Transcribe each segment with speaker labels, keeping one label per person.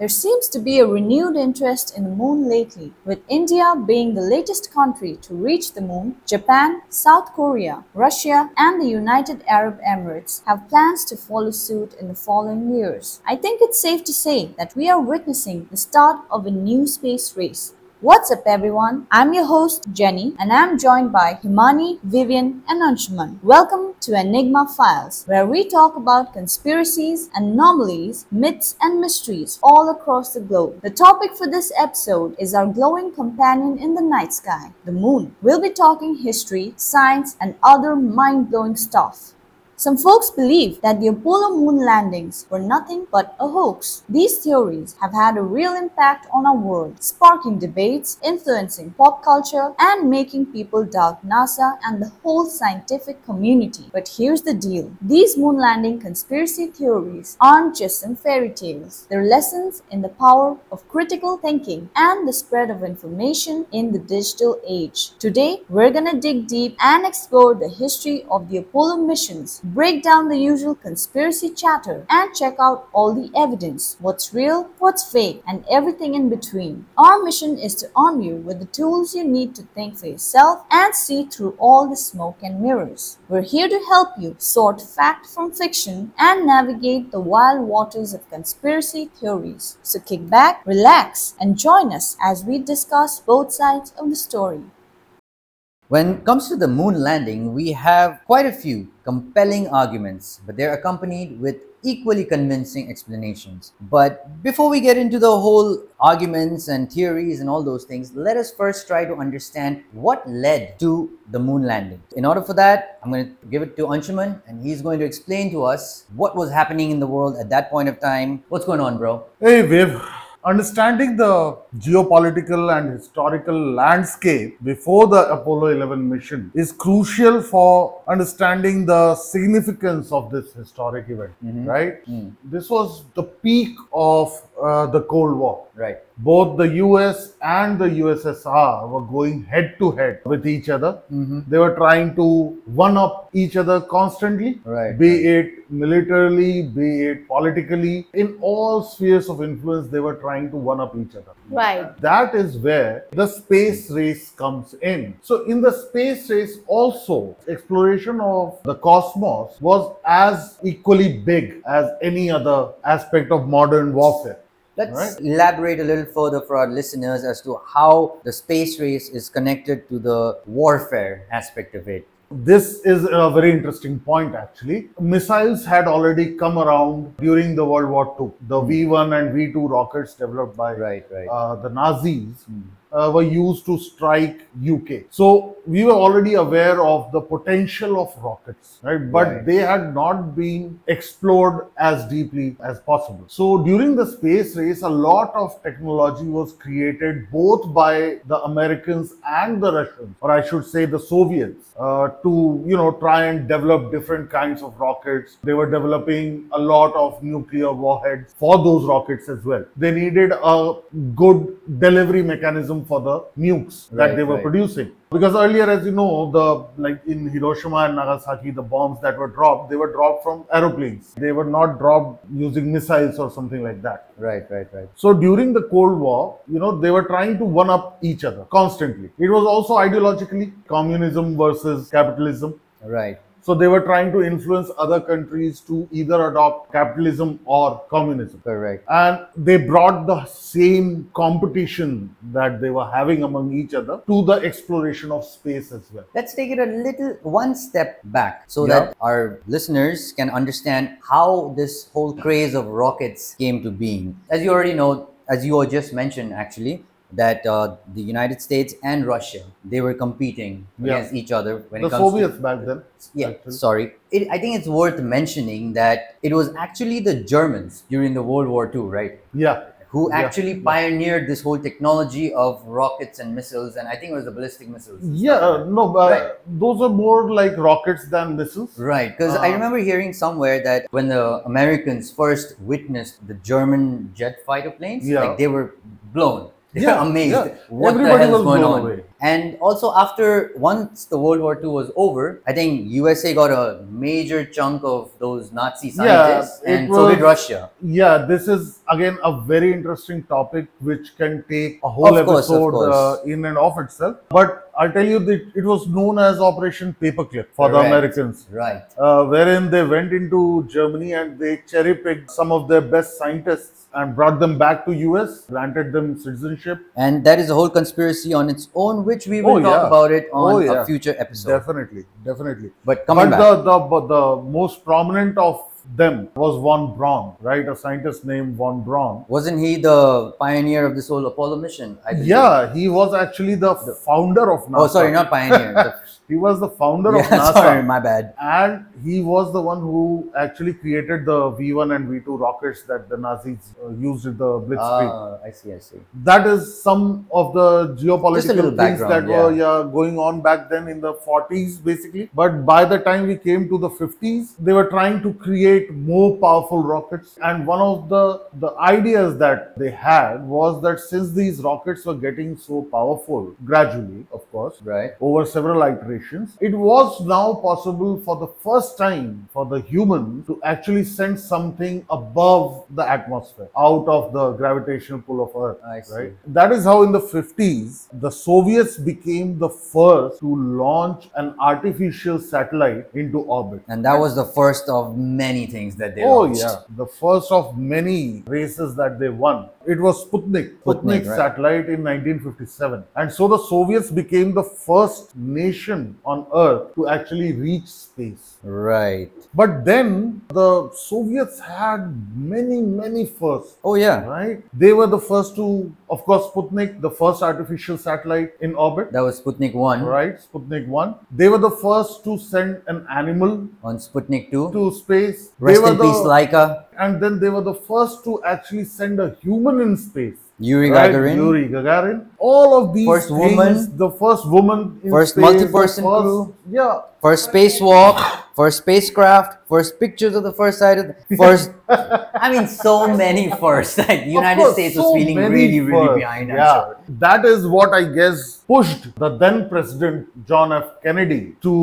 Speaker 1: There seems to be a renewed interest in the moon lately, with India being the latest country to reach the moon. Japan, South Korea, Russia, and the United Arab Emirates have plans to follow suit in the following years. I think it's safe to say that we are witnessing the start of a new space race. What's up, everyone? I'm your host, Jenni, and I'm joined by Himani, Vivian, and Anshuman. Welcome to Enigma Files, where we talk about conspiracies, anomalies, myths, and mysteries all across the globe. The topic for this episode is our glowing companion in the night sky, the moon. We'll be talking history, science, and other mind blowing stuff. Some folks believe that the Apollo moon landings were nothing but a hoax. These theories have had a real impact on our world, sparking debates, influencing pop culture, and making people doubt NASA and the whole scientific community. But here's the deal these moon landing conspiracy theories aren't just some fairy tales, they're lessons in the power of critical thinking and the spread of information in the digital age. Today, we're gonna dig deep and explore the history of the Apollo missions break down the usual conspiracy chatter, and check out all the evidence what's real, what's fake, and everything in between. Our mission is to arm you with the tools you need to think for yourself and see through all the smoke and mirrors. We're here to help you sort fact from fiction and navigate the wild waters of conspiracy theories. So kick back, relax, and join us as we discuss both sides of the story.
Speaker 2: When it comes to the moon landing, we have quite a few compelling arguments, but they're accompanied with equally convincing explanations. But before we get into the whole arguments and theories and all those things, let us first try to understand what led to the moon landing. In order for that, I'm going to give it to Anshuman and he's going to explain to us what was happening in the world at that point of time. What's going on, bro?
Speaker 3: Hey, Viv. Understanding the geopolitical and historical landscape before the Apollo 11 mission is crucial for understanding the significance of this historic event, mm-hmm. right? Mm. This was the peak of uh, the Cold War.
Speaker 2: Right.
Speaker 3: Both the US and the USSR were going head to head with each other. They were trying to one up each other constantly,
Speaker 2: Right,
Speaker 3: be it militarily, be it politically. In all spheres of influence, they were trying to one up each other.
Speaker 1: Right.
Speaker 3: That is where the space race comes in. So, in the space race, also, exploration of the cosmos was as equally big as any other aspect of modern warfare.
Speaker 2: Let's
Speaker 3: Right.
Speaker 2: elaborate a little further for our listeners as to how the space race is connected to the warfare aspect of it.
Speaker 3: This is a very interesting point, actually. Missiles had already come around during the World War II. The V 1 and V 2 rockets developed by
Speaker 2: Right, right.
Speaker 3: uh, the Nazis uh, were used to strike UK. So we were already aware of the potential of rockets, right? But
Speaker 2: Right.
Speaker 3: they had not been explored as deeply as possible. So during the space race, a lot of technology was created both by the Americans and the Russians, or I should say the Soviets, uh, to you know try and develop different kinds of rockets. They were developing a lot of nuclear warheads for those rockets as well. They needed a good delivery mechanism for the nukes that
Speaker 2: Right,
Speaker 3: they were
Speaker 2: right.
Speaker 3: producing. Because earlier, as you know, the like in Hiroshima and Nagasaki, the bombs that were dropped, they were dropped from aeroplanes. They were not dropped using missiles or something like that.
Speaker 2: Right, right, right.
Speaker 3: So during the Cold War, you know, they were trying to one up each other constantly. It was also ideologically communism versus capitalism.
Speaker 2: Right.
Speaker 3: So they were trying to influence other countries to either adopt capitalism or communism.
Speaker 2: Correct.
Speaker 3: And they brought the same competition that they were having among each other to the exploration of space as well.
Speaker 2: Let's take it a little one step back so
Speaker 3: Yeah.
Speaker 2: that our listeners can understand how this whole craze of rockets came to being. As you already know, as you just mentioned actually, that uh, the United States and Russia they were competing
Speaker 3: Yeah.
Speaker 2: against each other when
Speaker 3: the
Speaker 2: it comes
Speaker 3: Soviets
Speaker 2: to
Speaker 3: back then.
Speaker 2: yeah
Speaker 3: actually.
Speaker 2: sorry it, i think it's worth mentioning that it was actually the germans during the world war ii right
Speaker 3: Yeah.
Speaker 2: who
Speaker 3: Yeah.
Speaker 2: actually pioneered this whole technology of rockets and missiles and i think it was the ballistic missiles
Speaker 3: Yeah, uh, no, uh,
Speaker 2: Right.
Speaker 3: those are more like rockets than missiles.
Speaker 2: right because i
Speaker 3: Uh,
Speaker 2: remember hearing somewhere that when the americans first witnessed the german jet fighter planes
Speaker 3: Yeah.
Speaker 2: like they were blown
Speaker 3: Yeah,
Speaker 2: amazed
Speaker 3: yeah.
Speaker 2: what
Speaker 3: Everybody
Speaker 2: the hell is going on
Speaker 3: away.
Speaker 2: And also after once the World War II was over, I think USA got a major chunk of those Nazi scientists,
Speaker 3: it
Speaker 2: and so did Russia.
Speaker 3: Yeah, this is again a very interesting topic which can take a whole
Speaker 2: Of course,
Speaker 3: episode
Speaker 2: course.
Speaker 3: Uh, in and of itself. But I'll tell you that it was known as Operation Paperclip for the. Americans.
Speaker 2: Right.
Speaker 3: uh, wherein they went into Germany and they cherry picked some of their best scientists and brought them back to US, granted them citizenship.
Speaker 2: And that is a whole conspiracy on its own, which we will
Speaker 3: Oh,
Speaker 2: talk
Speaker 3: yeah.
Speaker 2: about it on
Speaker 3: Oh, yeah.
Speaker 2: a future episode.
Speaker 3: Definitely, definitely.
Speaker 2: But coming
Speaker 3: but
Speaker 2: back,
Speaker 3: the, the but the most prominent of them was von Braun, right? A scientist named von Braun.
Speaker 2: wasn't he the pioneer of this whole Apollo mission? I believe?
Speaker 3: Yeah, he was actually the founder of NASA.
Speaker 2: Oh, sorry, not pioneer. The-
Speaker 3: He was the founder of NASA.
Speaker 2: sorry, my bad.
Speaker 3: and he was the one who actually created the V1 and V2 rockets that the Nazis uh, used in the Blitzkrieg.
Speaker 2: Ah, I see, I see.
Speaker 3: that is some of the geopolitical things that
Speaker 2: background,
Speaker 3: were yeah, going on back then in the 40s basically but by the time we came to the 50s they were trying to create more powerful rockets and one of the the ideas that they had was that since these rockets were getting so powerful gradually of course
Speaker 2: Right.
Speaker 3: over several iterations it was now possible for the first time for the human to actually send something above the atmosphere out of the gravitational pull of earth
Speaker 2: I see.
Speaker 3: right that is how in the 50s the soviets became the first to launch an artificial satellite into orbit
Speaker 2: And that was the first of many things that they
Speaker 3: Oh
Speaker 2: launched.
Speaker 3: yeah, the first of many races that they won. It was Sputnik,
Speaker 2: Sputnik,
Speaker 3: Sputnik
Speaker 2: right.
Speaker 3: satellite in 1957, and so the Soviets became the first nation on Earth to actually reach space.
Speaker 2: Right.
Speaker 3: But then the Soviets had many, many firsts.
Speaker 2: Oh yeah.
Speaker 3: Right? They were the first to, of course, Sputnik, the first artificial satellite in orbit.
Speaker 2: That was Sputnik 1
Speaker 3: Right, Sputnik 1. They were the first to send an animal
Speaker 2: on Sputnik 2.
Speaker 3: to space.
Speaker 2: Rest
Speaker 3: they were
Speaker 2: in peace,
Speaker 3: the,
Speaker 2: Laika.
Speaker 3: And then they were the first to actually send a human in space.
Speaker 2: Yuri
Speaker 3: right?
Speaker 2: Gagarin.
Speaker 3: Yuri Gagarin. All of these
Speaker 2: First
Speaker 3: things,
Speaker 2: woman.
Speaker 3: the first woman in
Speaker 2: First
Speaker 3: space,
Speaker 2: multi-person
Speaker 3: first-
Speaker 2: crew.
Speaker 3: Yeah,
Speaker 2: First spacewalk, first spacecraft, first pictures of the first side of the first. I mean, so many firsts. Like the United
Speaker 3: course,
Speaker 2: States was
Speaker 3: so
Speaker 2: feeling
Speaker 3: many
Speaker 2: really, really
Speaker 3: firsts.
Speaker 2: behind. I'm
Speaker 3: Yeah,
Speaker 2: sure.
Speaker 3: that is what I guess pushed the then President John F. Kennedy to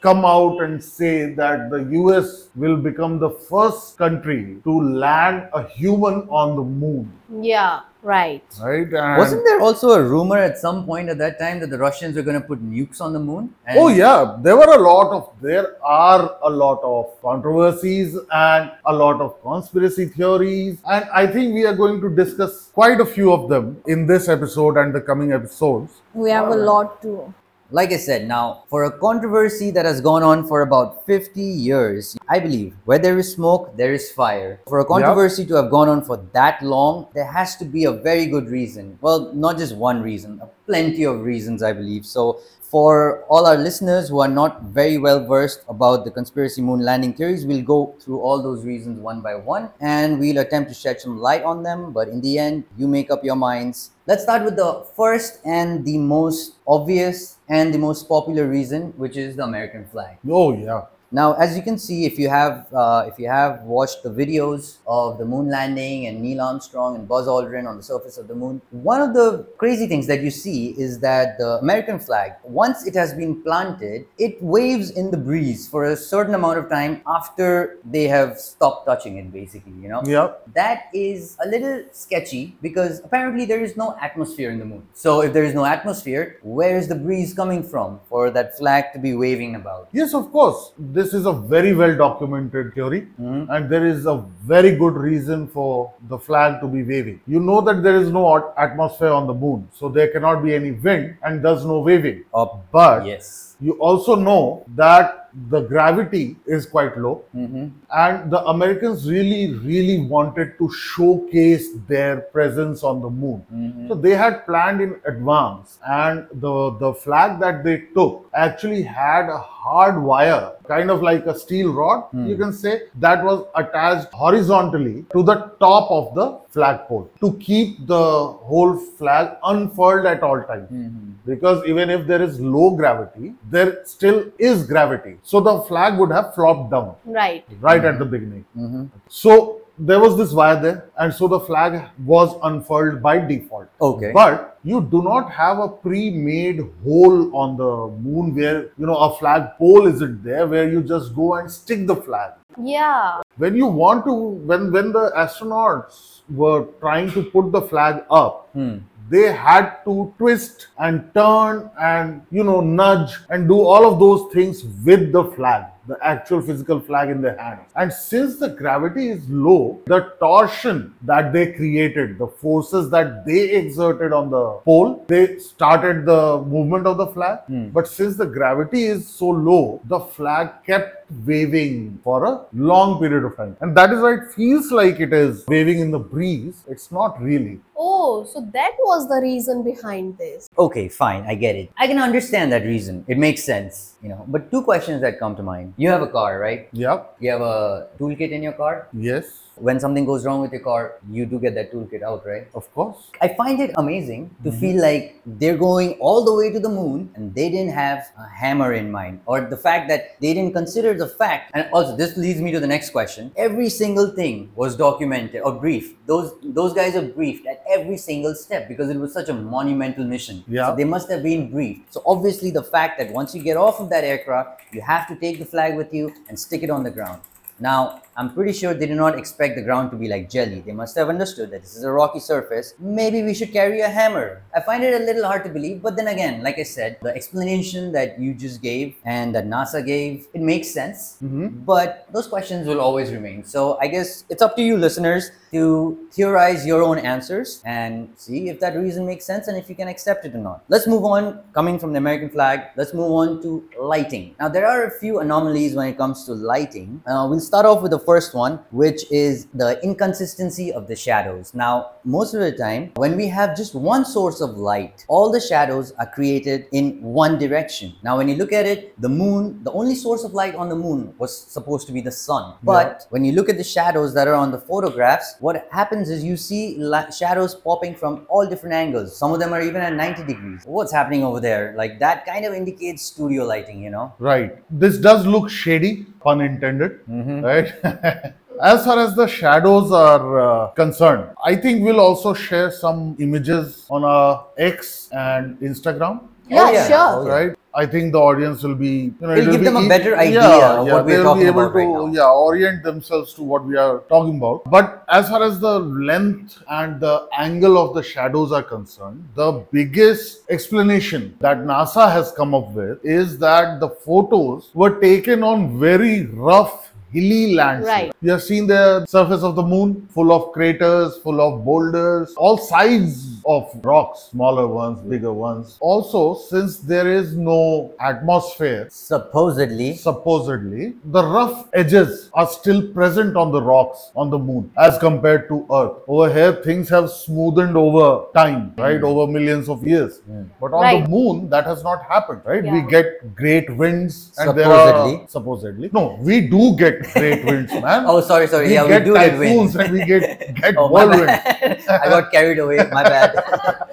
Speaker 3: come out and say that the US will become the first country to land a human on the moon.
Speaker 4: Yeah, right.
Speaker 3: Right? And
Speaker 2: Wasn't there also a rumor at some point at that time that the Russians were going to put nukes on the moon? Oh, and
Speaker 3: Oh yeah, there were a lot of there are a lot of controversies and a lot of conspiracy theories and I think we are going to discuss quite a few of them in this episode and the coming episodes.
Speaker 1: We have a lot to.
Speaker 2: Like I said, now for a controversy that has gone on for about 50 years, I believe where there is smoke, there is fire. For a controversy to have gone on for that long, there has to be a very good reason. Well, not just one reason, plenty of reasons, I believe. So, for all our listeners who are not very well versed about the conspiracy moon landing theories, we'll go through all those reasons one by one and we'll attempt to shed some light on them. But in the end, you make up your minds. Let's start with the first and the most obvious and the most popular reason, which is the American flag.
Speaker 3: Oh yeah.
Speaker 2: Now, as you can see, if you have uh, if you have watched the videos of the moon landing and Neil Armstrong and Buzz Aldrin on the surface of the moon, one of the crazy things that you see is that the American flag, once it has been planted, it waves in the breeze for a certain amount of time after they have stopped touching it. Basically, you know.
Speaker 3: Yeah.
Speaker 2: That is a little sketchy because apparently there is no atmosphere in the moon. So if there is no atmosphere, where is the breeze coming from for that flag to be waving about?
Speaker 3: Yes, of course. This is a very well documented theory,
Speaker 2: Mhm.
Speaker 3: and there is a very good reason for the flag to be waving. You know that there is no atmosphere on the moon, so there cannot be any wind and thus no waving.
Speaker 2: Up.
Speaker 3: But
Speaker 2: Yes.
Speaker 3: you also know that the gravity is quite low,
Speaker 2: hmm
Speaker 3: and the Americans really, really wanted to showcase their presence on the moon.
Speaker 2: Mhm.
Speaker 3: So they had planned in advance, and the the flag that they took actually had a hard wire, kind of like a steel rod, you can say, that was attached horizontally to the top of the flagpole to keep the whole flag unfurled at all times.
Speaker 2: Mhm.
Speaker 3: Because even if there is low gravity, there still is gravity. So the flag would have flopped down
Speaker 4: Right.
Speaker 3: right at the beginning.
Speaker 2: Mhm.
Speaker 3: So there was this wire there, and so the flag was unfurled by default.
Speaker 2: Okay.
Speaker 3: But you do not have a pre-made hole on the moon where you know a flag pole isn't there where you just go and stick the flag.
Speaker 4: Yeah.
Speaker 3: When you want to, when when the astronauts were trying to put the flag up,
Speaker 2: Hmm.
Speaker 3: they had to twist and turn and you know nudge and do all of those things with the flag the actual physical flag in their hand and since the gravity is low the torsion that they created the forces that they exerted on the pole they started the movement of the flag. But since the gravity is so low the flag kept waving for a long period of time and that is why it feels like it is waving in the breeze it's not really
Speaker 4: Oh, so that was the reason behind this.
Speaker 2: Okay, fine, I get it. I can understand that reason. It makes sense, you know. But two questions that come to mind. You have a car, right?
Speaker 3: yep
Speaker 2: You have a toolkit in your car.
Speaker 3: yes
Speaker 2: When something goes wrong with your car, you do get that toolkit out, right?
Speaker 3: of course
Speaker 2: I find it amazing to mm-hmm. feel like they're going all the way to the moon and they didn't have a hammer in mind, or the fact that they didn't consider the fact. And also, this leads me to the next question. Every single thing was documented or briefed. Those those guys are briefed at every single step because it was such a monumental mission.
Speaker 3: Yeah.
Speaker 2: So they must have been briefed. So obviously, the fact that once you get off of that aircraft, you have to take the flag with you and stick it on the ground. Now, I'm pretty sure they did not expect the ground to be like jelly. They must have understood that this is a rocky surface. Maybe we should carry a hammer. I find it a little hard to believe, but then again, like I said, the explanation that you just gave and that NASA gave, it makes sense. But those questions will always remain. So I guess it's up to you, listeners, to theorize your own answers and see if that reason makes sense and if you can accept it or not. Let's move on, coming from the American flag, let's move on to lighting. Now, there are a few anomalies when it comes to lighting. Uh, we'll start off with the first one, which is the inconsistency of the shadows. Now, most of the time, when we have just one source of light, all the shadows are created in one direction. Now, when you look at it, the moon, the only source of light on the moon was supposed to be the sun. But when you look at the shadows that are on the photographs, what happens is you see la- shadows popping from all different angles. Some of them are even at 90 degrees. What's happening over there? Like that kind of indicates studio lighting, you know?
Speaker 3: Right. This does look shady, pun intended, right? as far as the shadows are uh, concerned, I think we'll also share some images on our X and Instagram.
Speaker 4: Yeah,
Speaker 2: yeah.
Speaker 4: sure.
Speaker 2: Oh.
Speaker 3: Right. I think the audience will be, you know,
Speaker 2: It'll
Speaker 3: it'll
Speaker 2: give them a better idea
Speaker 3: yeah,
Speaker 2: of
Speaker 3: yeah,
Speaker 2: what we're
Speaker 3: they'll
Speaker 2: talking
Speaker 3: be able
Speaker 2: about
Speaker 3: to,
Speaker 2: right now.
Speaker 3: yeah, orient themselves to what we are talking about. But as far as the length and the angle of the shadows are concerned, the biggest explanation that NASA has come up with is that the photos were taken on very rough hilly landscape.
Speaker 4: Right.
Speaker 3: You have seen the surface of the moon full of craters, full of boulders, all sides of rocks, smaller ones, bigger ones. Also, since there is no atmosphere,
Speaker 2: Supposedly.
Speaker 3: supposedly, the rough edges are still present on the rocks on the moon as compared to Earth. Over here, things have smoothened over time, hmm. right? Over millions of years. Hmm. But on
Speaker 4: Right.
Speaker 3: the moon, that has not happened, right? We get great winds and there
Speaker 2: Supposedly.
Speaker 3: are supposedly. No, we do get great winds, man.
Speaker 2: Oh, sorry, sorry.
Speaker 3: We
Speaker 2: yeah, we do get
Speaker 3: typhoons and we get get
Speaker 2: Oh,
Speaker 3: whirlwinds.
Speaker 2: I got carried away. My bad.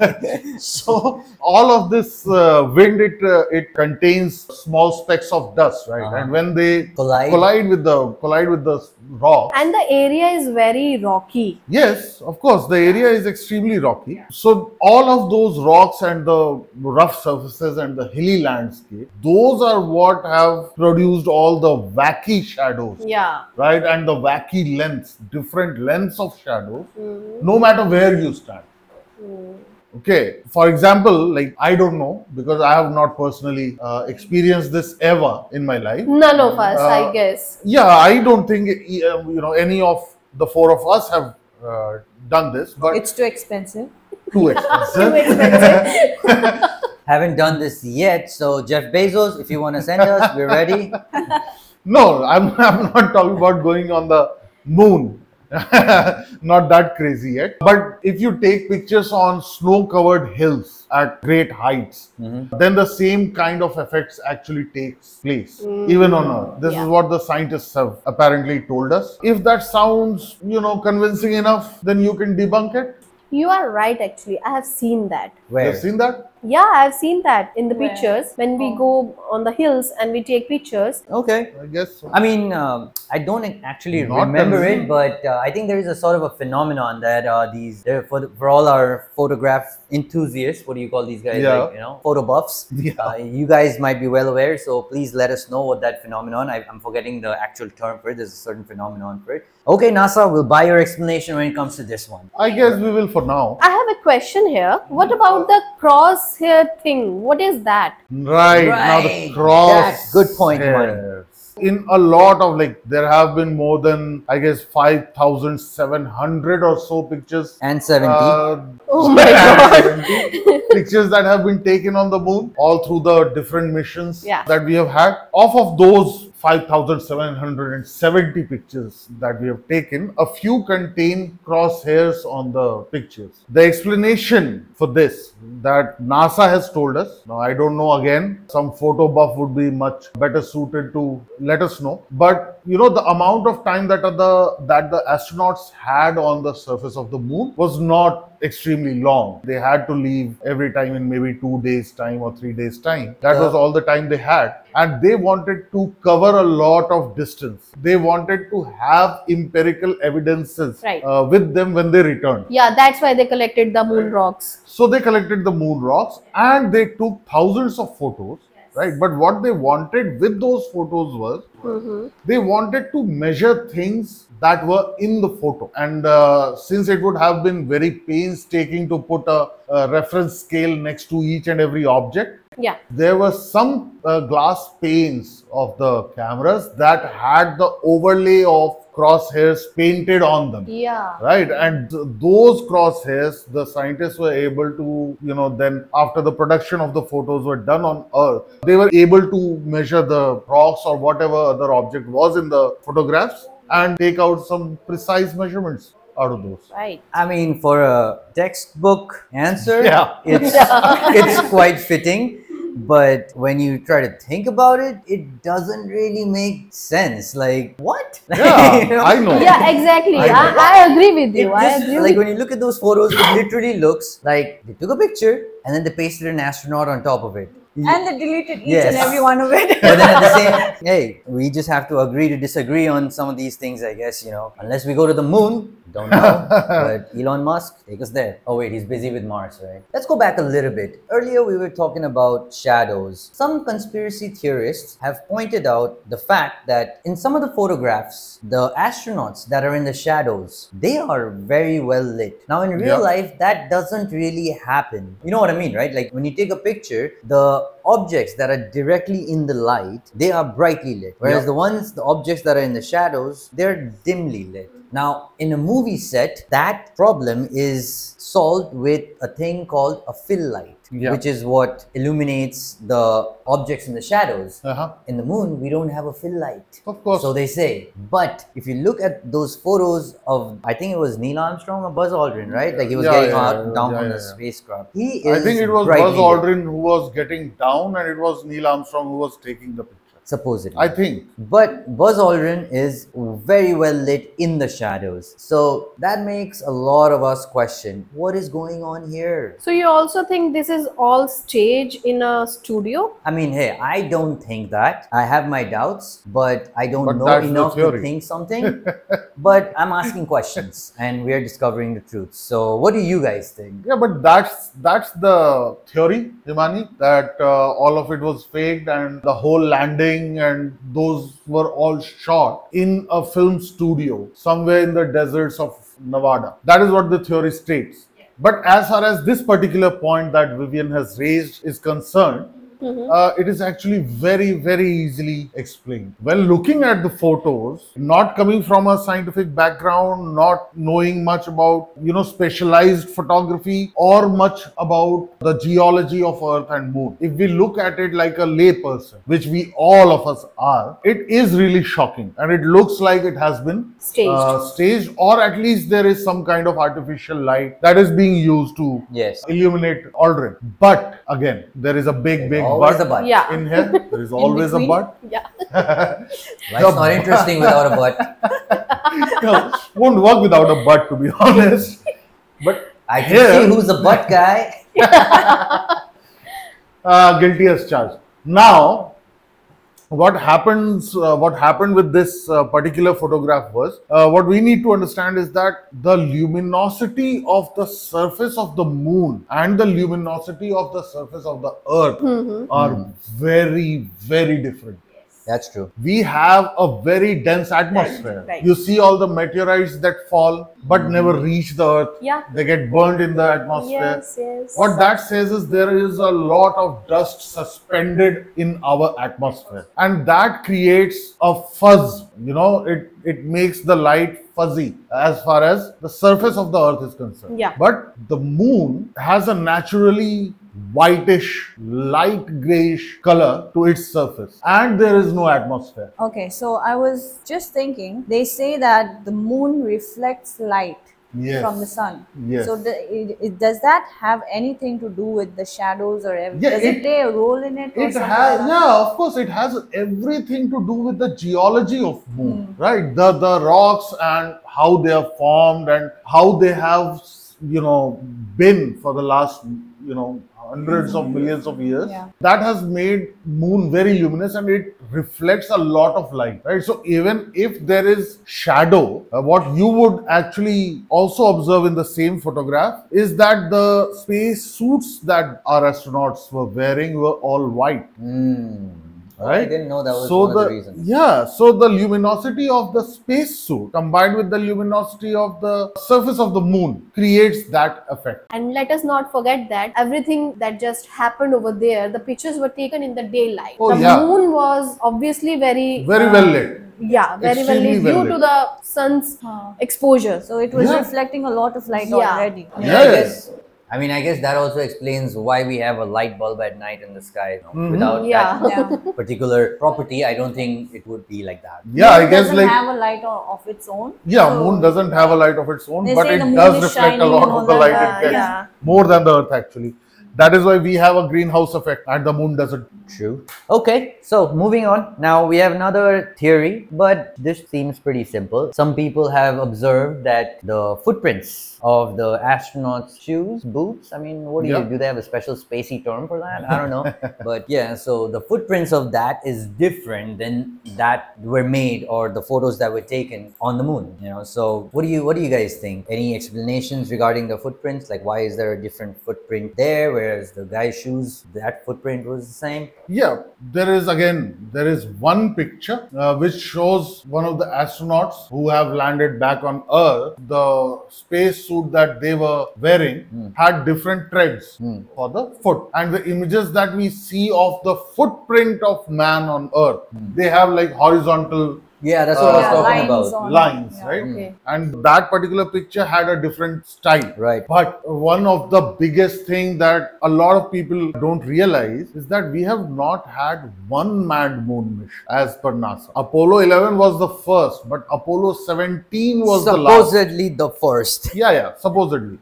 Speaker 3: so all of this uh, wind it uh, it contains small specks of dust right?
Speaker 2: Uh-huh.
Speaker 3: and when they
Speaker 2: Collide.
Speaker 3: with the collide with the rock.
Speaker 4: And the area is very rocky.
Speaker 3: yes of course the area is extremely rocky. So all of those rocks and the rough surfaces and the hilly landscape those are what have produced all the wacky shadows.
Speaker 4: Yeah.
Speaker 3: right? And the wacky lengths different lengths of shadows no matter where you stand Okay, for example, like I don't know because I have not personally uh, experienced this ever in my life.
Speaker 4: None of us, I
Speaker 3: Uh,
Speaker 4: guess.
Speaker 3: Yeah, I don't think uh, you know any of the four of us have uh, done this, but
Speaker 1: It's too expensive.
Speaker 3: too expensive.
Speaker 4: Too
Speaker 3: expensive.
Speaker 4: expensive.
Speaker 2: Haven't done this yet. So, Jeff Bezos, if you want to send us, we're ready.
Speaker 3: no, I'm I'm not talking about going on the moon. not that crazy yet. But if you take pictures on snow-covered hills at great heights, mm-hmm. then the same kind of effects actually takes place mm. even on Earth. This
Speaker 4: Yeah.
Speaker 3: is what the scientists have apparently told us. If that sounds, you know, convincing enough, then you can debunk it.
Speaker 4: You are right, actually. I have seen that.
Speaker 2: Where?
Speaker 3: You've seen that?
Speaker 4: Yeah, I've seen that in the
Speaker 1: Where?
Speaker 4: pictures when we
Speaker 1: Oh.
Speaker 4: go on the hills and we take pictures.
Speaker 2: Okay.
Speaker 3: I guess so.
Speaker 2: I mean, um, I don't actually
Speaker 3: Not
Speaker 2: remember it, but uh, I think there is a sort of a phenomenon that uh, these there for the, for all our photograph enthusiasts. What do you call these guys?
Speaker 3: Yeah.
Speaker 2: Like, you know, photo buffs.
Speaker 3: Yeah.
Speaker 2: Uh, you guys might be well aware, so please let us know what that phenomenon. I, I'm forgetting the actual term for it. There's a certain phenomenon for it. Okay, NASA, we'll buy your explanation when it comes to this one.
Speaker 3: I guess we will for now.
Speaker 4: I have a question here. What about the crosshair thing? What is that?
Speaker 3: Right, now the
Speaker 2: Right.
Speaker 3: cross.
Speaker 2: That's good point, Himani.
Speaker 3: hairs. In a lot of like, there have been more than I guess five thousand seven hundred or so pictures.
Speaker 2: And 70.
Speaker 3: uh,
Speaker 4: Oh my
Speaker 3: and
Speaker 4: God.
Speaker 3: 70 pictures that have been taken on the moon, all through the different missions
Speaker 4: Yeah.
Speaker 3: that we have had. Off of those 5,770 pictures that we have taken, a few contain crosshairs on the pictures. The explanation for this that NASA has told us, now I don't know again, some photo buff would be much better suited to let us know. But you know, the amount of time that the that the astronauts had on the surface of the moon was not extremely long. They had to leave every time in maybe two days' time or three days' time. That
Speaker 2: Yeah.
Speaker 3: was all the time they had. And they wanted to cover a lot of distance. They wanted to have empirical evidences
Speaker 4: Right.
Speaker 3: uh, with them when they returned.
Speaker 4: Yeah, that's why they collected the moon rocks.
Speaker 3: So they collected the moon rocks and they took thousands of photos, right? But what they wanted with those photos was
Speaker 4: Mhm.
Speaker 3: they wanted to measure things that were in the photo. And uh, since it would have been very painstaking to put a, a reference scale next to each and every object,
Speaker 4: Yeah.
Speaker 3: there were some uh, glass panes of the cameras that had the overlay of crosshairs painted on them
Speaker 4: Yeah.
Speaker 3: right and th- those crosshairs the scientists were able to you know then after the production of the photos were done on earth they were able to measure the rocks or whatever other object was in the photographs and take out some precise measurements out of those
Speaker 4: Right.
Speaker 2: I mean, for a textbook answer,
Speaker 3: Yeah.
Speaker 2: it's it's quite fitting. But when you try to think about it, it doesn't really make sense. Like what?
Speaker 3: Yeah,
Speaker 2: You know?
Speaker 3: I know.
Speaker 4: Yeah, exactly.
Speaker 3: I
Speaker 4: I. I, agree with
Speaker 2: It
Speaker 4: you. I
Speaker 2: just-
Speaker 4: agree
Speaker 2: like when you look at those photos, it literally looks like they took a picture and then they pasted an astronaut on top of it.
Speaker 1: And they deleted each
Speaker 2: Yes.
Speaker 1: and every one of it.
Speaker 2: But then at the same, hey, we just have to agree to disagree on some of these things, I guess. You know, unless we go to the moon, don't know. but Elon Musk, take us there. Oh wait, he's busy with Mars, right? Let's go back a little bit. Earlier, we were talking about shadows. Some conspiracy theorists have pointed out the fact that in some of the photographs, the astronauts that are in the shadows, they are very well lit. Now, in real
Speaker 3: Yeah.
Speaker 2: life, that doesn't really happen. You know what I mean, right? Like when you take a picture, the objects that are directly in the light, they are brightly lit. Whereas
Speaker 3: Yeah.
Speaker 2: the ones, the objects that are in the shadows, they're dimly lit. Now, in a movie set, that problem is solved with a thing called a fill light,
Speaker 3: Yeah.
Speaker 2: which is what illuminates the objects in the shadows.
Speaker 3: uh-huh.
Speaker 2: In the moon, we don't have a fill light.
Speaker 3: of course
Speaker 2: So they say. But if you look at those photos of, I think it was Neil Armstrong or Buzz Aldrin, right? Like he was
Speaker 3: Yeah,
Speaker 2: getting
Speaker 3: yeah,
Speaker 2: out, down from
Speaker 3: yeah,
Speaker 2: the spacecraft. He is.
Speaker 3: i think it was buzz aldrin who was getting down and it was neil armstrong who was taking the picture
Speaker 2: Supposedly.
Speaker 3: i think
Speaker 2: But Buzz Aldrin is very well lit in the shadows. So that makes a lot of us question what is going on here?
Speaker 4: So you also think this is all stage in a studio?
Speaker 2: I mean, hey, I don't think that. I have my doubts, but I don't
Speaker 3: But
Speaker 2: know
Speaker 3: that's the
Speaker 2: enough to
Speaker 3: theory.
Speaker 2: think something. but I'm asking questions and we are discovering the truth. So, what do you guys think?
Speaker 3: Yeah, but that's that's the theory, Himani, that uh, all of it was faked and the whole landing and those were all shot in a film studio somewhere in the deserts of Nevada. That is what the theory states. But as far as this particular point that Vivian has raised is concerned, uh, it is actually very, very easily explained. When looking at the photos, not coming from a scientific background, not knowing much about, you know, specialized photography or much about the geology of Earth and Moon, if we look at it like a layperson, which we all of us are, it is really shocking and it looks like it has been
Speaker 4: Staged.
Speaker 3: uh, staged or at least there is some kind of artificial light that is being used to
Speaker 2: Yes.
Speaker 3: illuminate Aldrin. But again, there is a big, big
Speaker 2: Always
Speaker 3: but
Speaker 2: a but.
Speaker 4: Yeah.
Speaker 3: in here. There is always a
Speaker 1: between.
Speaker 3: but.
Speaker 4: Yeah.
Speaker 2: Life's not interesting without a but.
Speaker 3: No, won't work without a but, to be honest. But
Speaker 2: I can
Speaker 3: Here-
Speaker 2: see who's the but guy.
Speaker 3: uh, guilty as charged. Now, what happens? Uh, what happened with this uh, particular photograph was uh, what we need to understand is that the luminosity of the surface of the moon and the luminosity of the surface of the Earth are very, very different
Speaker 2: That's true.
Speaker 3: we have a very dense atmosphere.
Speaker 4: right.
Speaker 3: You see all the meteorites that fall but mm-hmm. never reach the earth.
Speaker 4: Yeah.
Speaker 3: They get burned in the atmosphere.
Speaker 4: Yes, yes.
Speaker 3: What that says is there is a lot of dust suspended in our atmosphere, and that creates a fuzz. You know, it it makes the light fuzzy as far as the surface of the earth is concerned.
Speaker 4: Yeah.
Speaker 3: But the moon has a naturally whitish, light grayish color to its surface, and there is no atmosphere.
Speaker 1: Okay, so I was just thinking, they say that the moon reflects light
Speaker 3: Yes.
Speaker 1: from the sun.
Speaker 3: Yes.
Speaker 1: So the, it, it, does that have anything to do with the shadows or everything?
Speaker 3: Yeah,
Speaker 1: does it,
Speaker 3: it-
Speaker 1: play a role in it?
Speaker 3: it has
Speaker 1: like
Speaker 3: yeah of course it has everything to do with the geology of moon hmm. right the the rocks and how they are formed and how they have you know been for the last you know hundreds of millions of years
Speaker 1: Yeah.
Speaker 3: that has made moon very luminous and it reflects a lot of light right so even if there is shadow uh, what you would actually also observe in the same photograph is that the space suits that our astronauts were wearing were all white
Speaker 2: Hmm.
Speaker 3: Right?
Speaker 2: I didn't know that was
Speaker 3: so
Speaker 2: one
Speaker 3: the,
Speaker 2: of the reasons.
Speaker 3: Yeah, so the luminosity of the space suit combined with the luminosity of the surface of the moon creates that effect.
Speaker 4: And let us not forget that everything that just happened over there, the pictures were taken in the daylight.
Speaker 3: Oh,
Speaker 4: the
Speaker 3: yeah.
Speaker 4: moon was obviously very
Speaker 3: Very
Speaker 4: uh,
Speaker 3: well lit.
Speaker 4: Yeah, very well
Speaker 3: Extremely
Speaker 4: lit
Speaker 3: well
Speaker 4: due to the sun's exposure.
Speaker 1: So it was
Speaker 3: Yeah.
Speaker 1: reflecting a lot of light
Speaker 4: Yeah.
Speaker 1: already.
Speaker 2: I
Speaker 3: Yeah.
Speaker 2: I guess. I mean, I guess that also explains why we have a light bulb at night in the sky. you know.
Speaker 3: Mhm.
Speaker 2: Without
Speaker 4: Yeah.
Speaker 1: Yeah.
Speaker 2: that particular property, I don't think it would be like that.
Speaker 3: Yeah, I
Speaker 1: Moon
Speaker 3: guess
Speaker 1: doesn't
Speaker 3: like
Speaker 1: have a light of its own.
Speaker 3: yeah,
Speaker 1: So-
Speaker 3: moon doesn't have a light of its own, but it does reflect a lot of the light it gets,
Speaker 1: yeah.
Speaker 3: more than the Earth actually. That is why we have a greenhouse effect, and the moon doesn't.
Speaker 2: True. Okay, so moving on. Now we have another theory, but this seems pretty simple. Some people have observed that the footprints of the astronauts' shoes, boots, I mean, what do
Speaker 3: Yeah.
Speaker 2: you do? They have a special spacey term for that? I don't know. but yeah, so the footprints of that is different than that were made or the photos that were taken on the moon. You know, so what do you what do you guys think? Any explanations regarding the footprints? Like why is there a different footprint there, whereas the guy's shoes, that footprint was the same?
Speaker 3: Yeah, there is again, there is one picture uh, which shows one of the astronauts who have landed back on Earth. The space suit that they were wearing hmm. had different treads hmm. for the foot. And the images that we see of the footprint of man on Earth, hmm. they have like horizontal
Speaker 2: Yeah, that's what I was talking
Speaker 1: lines
Speaker 2: about.
Speaker 1: on-
Speaker 3: lines,
Speaker 1: Yeah,
Speaker 3: right?
Speaker 4: okay.
Speaker 3: And that particular picture had a different style.
Speaker 2: Right.
Speaker 3: But one of the biggest thing that a lot of people don't realize is that we have not had one manned moon mission as per NASA. Apollo 11 was the first, but Apollo 17 was the last.
Speaker 2: Supposedly the first.
Speaker 3: Yeah, yeah, supposedly.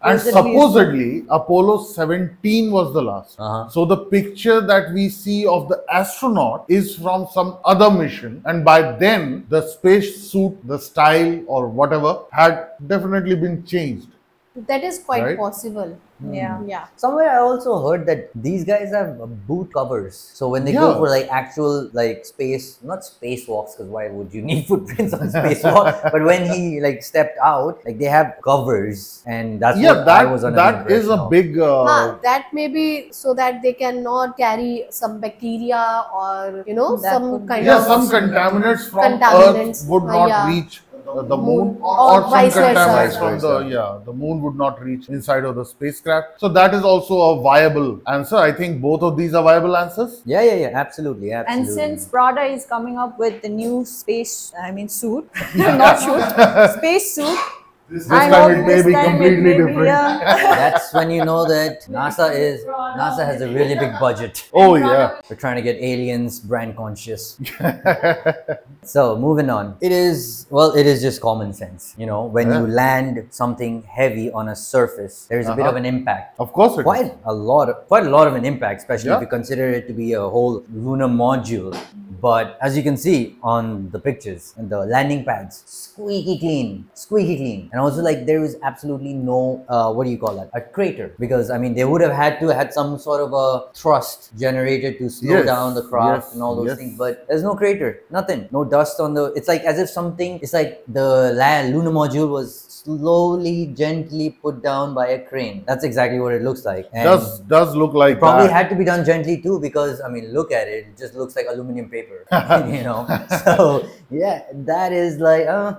Speaker 3: And
Speaker 1: Supposedly
Speaker 3: Apollo 17 was the last.
Speaker 2: Uh-huh.
Speaker 3: So the picture that we see of the astronaut is from some other mission, and by then the space suit, the style, or whatever had definitely been changed.
Speaker 4: That is quite
Speaker 3: Right.
Speaker 4: possible.
Speaker 1: Yeah.
Speaker 4: Yeah.
Speaker 2: Somewhere I also heard that these guys have uh, boot covers. So when they go for like actual like space, not spacewalks, because why would you need footprints on spacewalk? but when he like stepped out, like they have covers, and that's
Speaker 3: yeah,
Speaker 2: what
Speaker 3: that
Speaker 2: I was under the
Speaker 3: that is a
Speaker 2: of.
Speaker 3: big. Uh,
Speaker 4: Ah, that may be so that they cannot carry some bacteria or you know
Speaker 1: That
Speaker 4: some
Speaker 1: could be.
Speaker 4: kind
Speaker 3: yeah,
Speaker 4: of
Speaker 3: some contaminants from
Speaker 4: Contaminants,
Speaker 3: Earth would
Speaker 4: uh,
Speaker 3: not
Speaker 4: yeah.
Speaker 3: reach the moon,
Speaker 4: Or
Speaker 3: or, some
Speaker 4: vice versa.
Speaker 3: contaminants
Speaker 2: Vice
Speaker 3: from the yeah, the moon would not reach inside of the spacecraft. So that is also a viable answer. I think both of these are viable answers.
Speaker 2: Yeah, yeah, yeah, absolutely,
Speaker 1: And since Prada is coming up with the new space, I mean suit, not suit, space suit.
Speaker 3: This
Speaker 1: I
Speaker 3: time it may be completely different.
Speaker 1: yeah.
Speaker 2: that's when you know that NASA is NASA has a really big budget.
Speaker 3: Oh yeah.
Speaker 2: We're trying to get aliens brand conscious. so moving on. It is well, it is just common sense. You know, when you land something heavy on a surface, there's a bit
Speaker 3: Uh-huh.
Speaker 2: of an impact.
Speaker 3: Of course it is.
Speaker 2: Quite a lot of quite a lot of an impact, especially if you consider it to be a whole lunar module. But as you can see on the pictures and the landing pads, squeaky clean, squeaky clean. And also like there was absolutely no, uh, what do you call that? A crater. Because I mean, they would have had to had some sort of a thrust generated to slow
Speaker 3: Yes,
Speaker 2: down the craft
Speaker 3: yes,
Speaker 2: and all those
Speaker 3: yes.
Speaker 2: things. But there's no crater, nothing. No dust on the, it's like as if something, it's like the lunar module was slowly, gently put down by a crane. That's exactly what it looks like. And
Speaker 3: does does look like
Speaker 2: probably
Speaker 3: that.
Speaker 2: had to be done gently too because I mean, look at it; it just looks like aluminum paper, you know. So yeah, that is like, uh,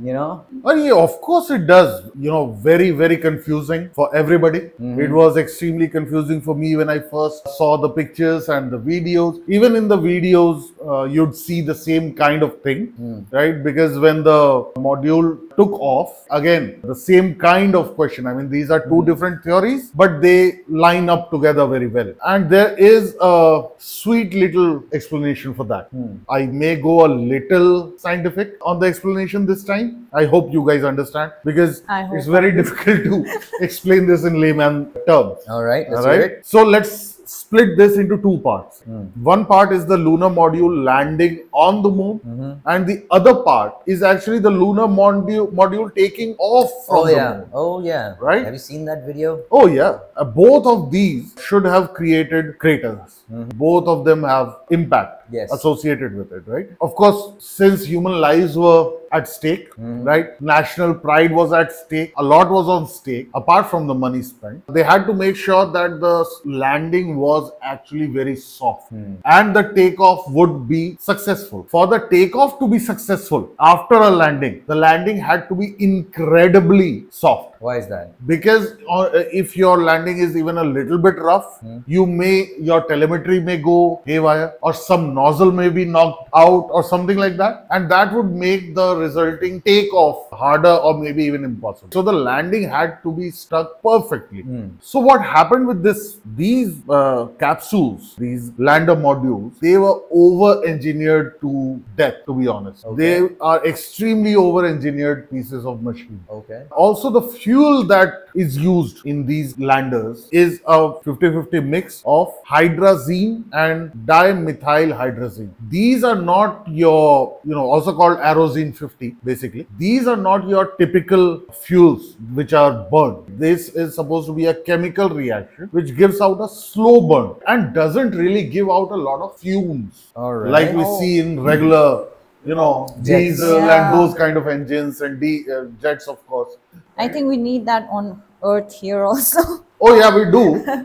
Speaker 2: you know,
Speaker 3: Well, yeah, of course it does. You know, very, very confusing for everybody.
Speaker 2: Mm-hmm.
Speaker 3: It was extremely confusing for me when I first saw the pictures and the videos. Even in the videos, uh, you'd see the same kind of thing,
Speaker 2: Hmm.
Speaker 3: right? Because when the module took off, again, the same kind of question. I mean, these are two different theories, but they line up together very well. And there is a sweet little explanation for that.
Speaker 2: Hmm.
Speaker 3: I may go a little scientific on the explanation this time. I hope you guys understand because it's very difficult to explain this in layman terms.
Speaker 2: all right, let's
Speaker 3: All
Speaker 2: hear
Speaker 3: right.
Speaker 2: it.
Speaker 3: So let's split this into two parts.
Speaker 2: Hmm.
Speaker 3: One part is the lunar module landing on the moon,
Speaker 2: Mm-hmm.
Speaker 3: and the other part is actually the lunar module module taking off from
Speaker 2: Oh
Speaker 3: the
Speaker 2: yeah,
Speaker 3: moon.
Speaker 2: oh yeah.
Speaker 3: Right?
Speaker 2: Have you seen that video?
Speaker 3: Oh yeah, Uh, both of these should have created craters. Both of them have impact
Speaker 2: Mm-hmm. Yes.
Speaker 3: associated with it, right? Of course, since human lives were at stake,
Speaker 2: Mm-hmm.
Speaker 3: right? National pride was at stake. A lot was on stake, apart from the money spent. They had to make sure that the landing was actually very soft
Speaker 2: Hmm.
Speaker 3: and the takeoff would be successful. For the takeoff to be successful after a landing, the landing had to be incredibly soft
Speaker 2: Why is that?
Speaker 3: because uh, if your landing is even a little bit rough you may your telemetry may go haywire or some nozzle may be knocked out or something like that. And that would make the resulting takeoff harder or maybe even impossible. So the landing had to be stuck perfectly. So what happened with this these uh, capsules these lander modules they were over engineered to death to be honest.
Speaker 2: Okay.
Speaker 3: they are extremely over engineered pieces of machine
Speaker 2: Okay.
Speaker 3: also, the fuel that is used in these landers is a 50-50 mix of hydrazine and dimethyl hydrazine. These are not your, you know, also called Aerozine 50, basically. These are not your typical fuels which are burned. This is supposed to be a chemical reaction which gives out a slow burn and doesn't really give out a lot of fumes
Speaker 2: right.
Speaker 3: like we
Speaker 1: Oh.
Speaker 3: see in regular you know
Speaker 2: Jets.
Speaker 3: diesel
Speaker 1: Yeah.
Speaker 3: and those kind of engines and D, uh, jets of course
Speaker 1: I think we need that on Earth here also.
Speaker 3: Oh yeah we do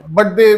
Speaker 3: but they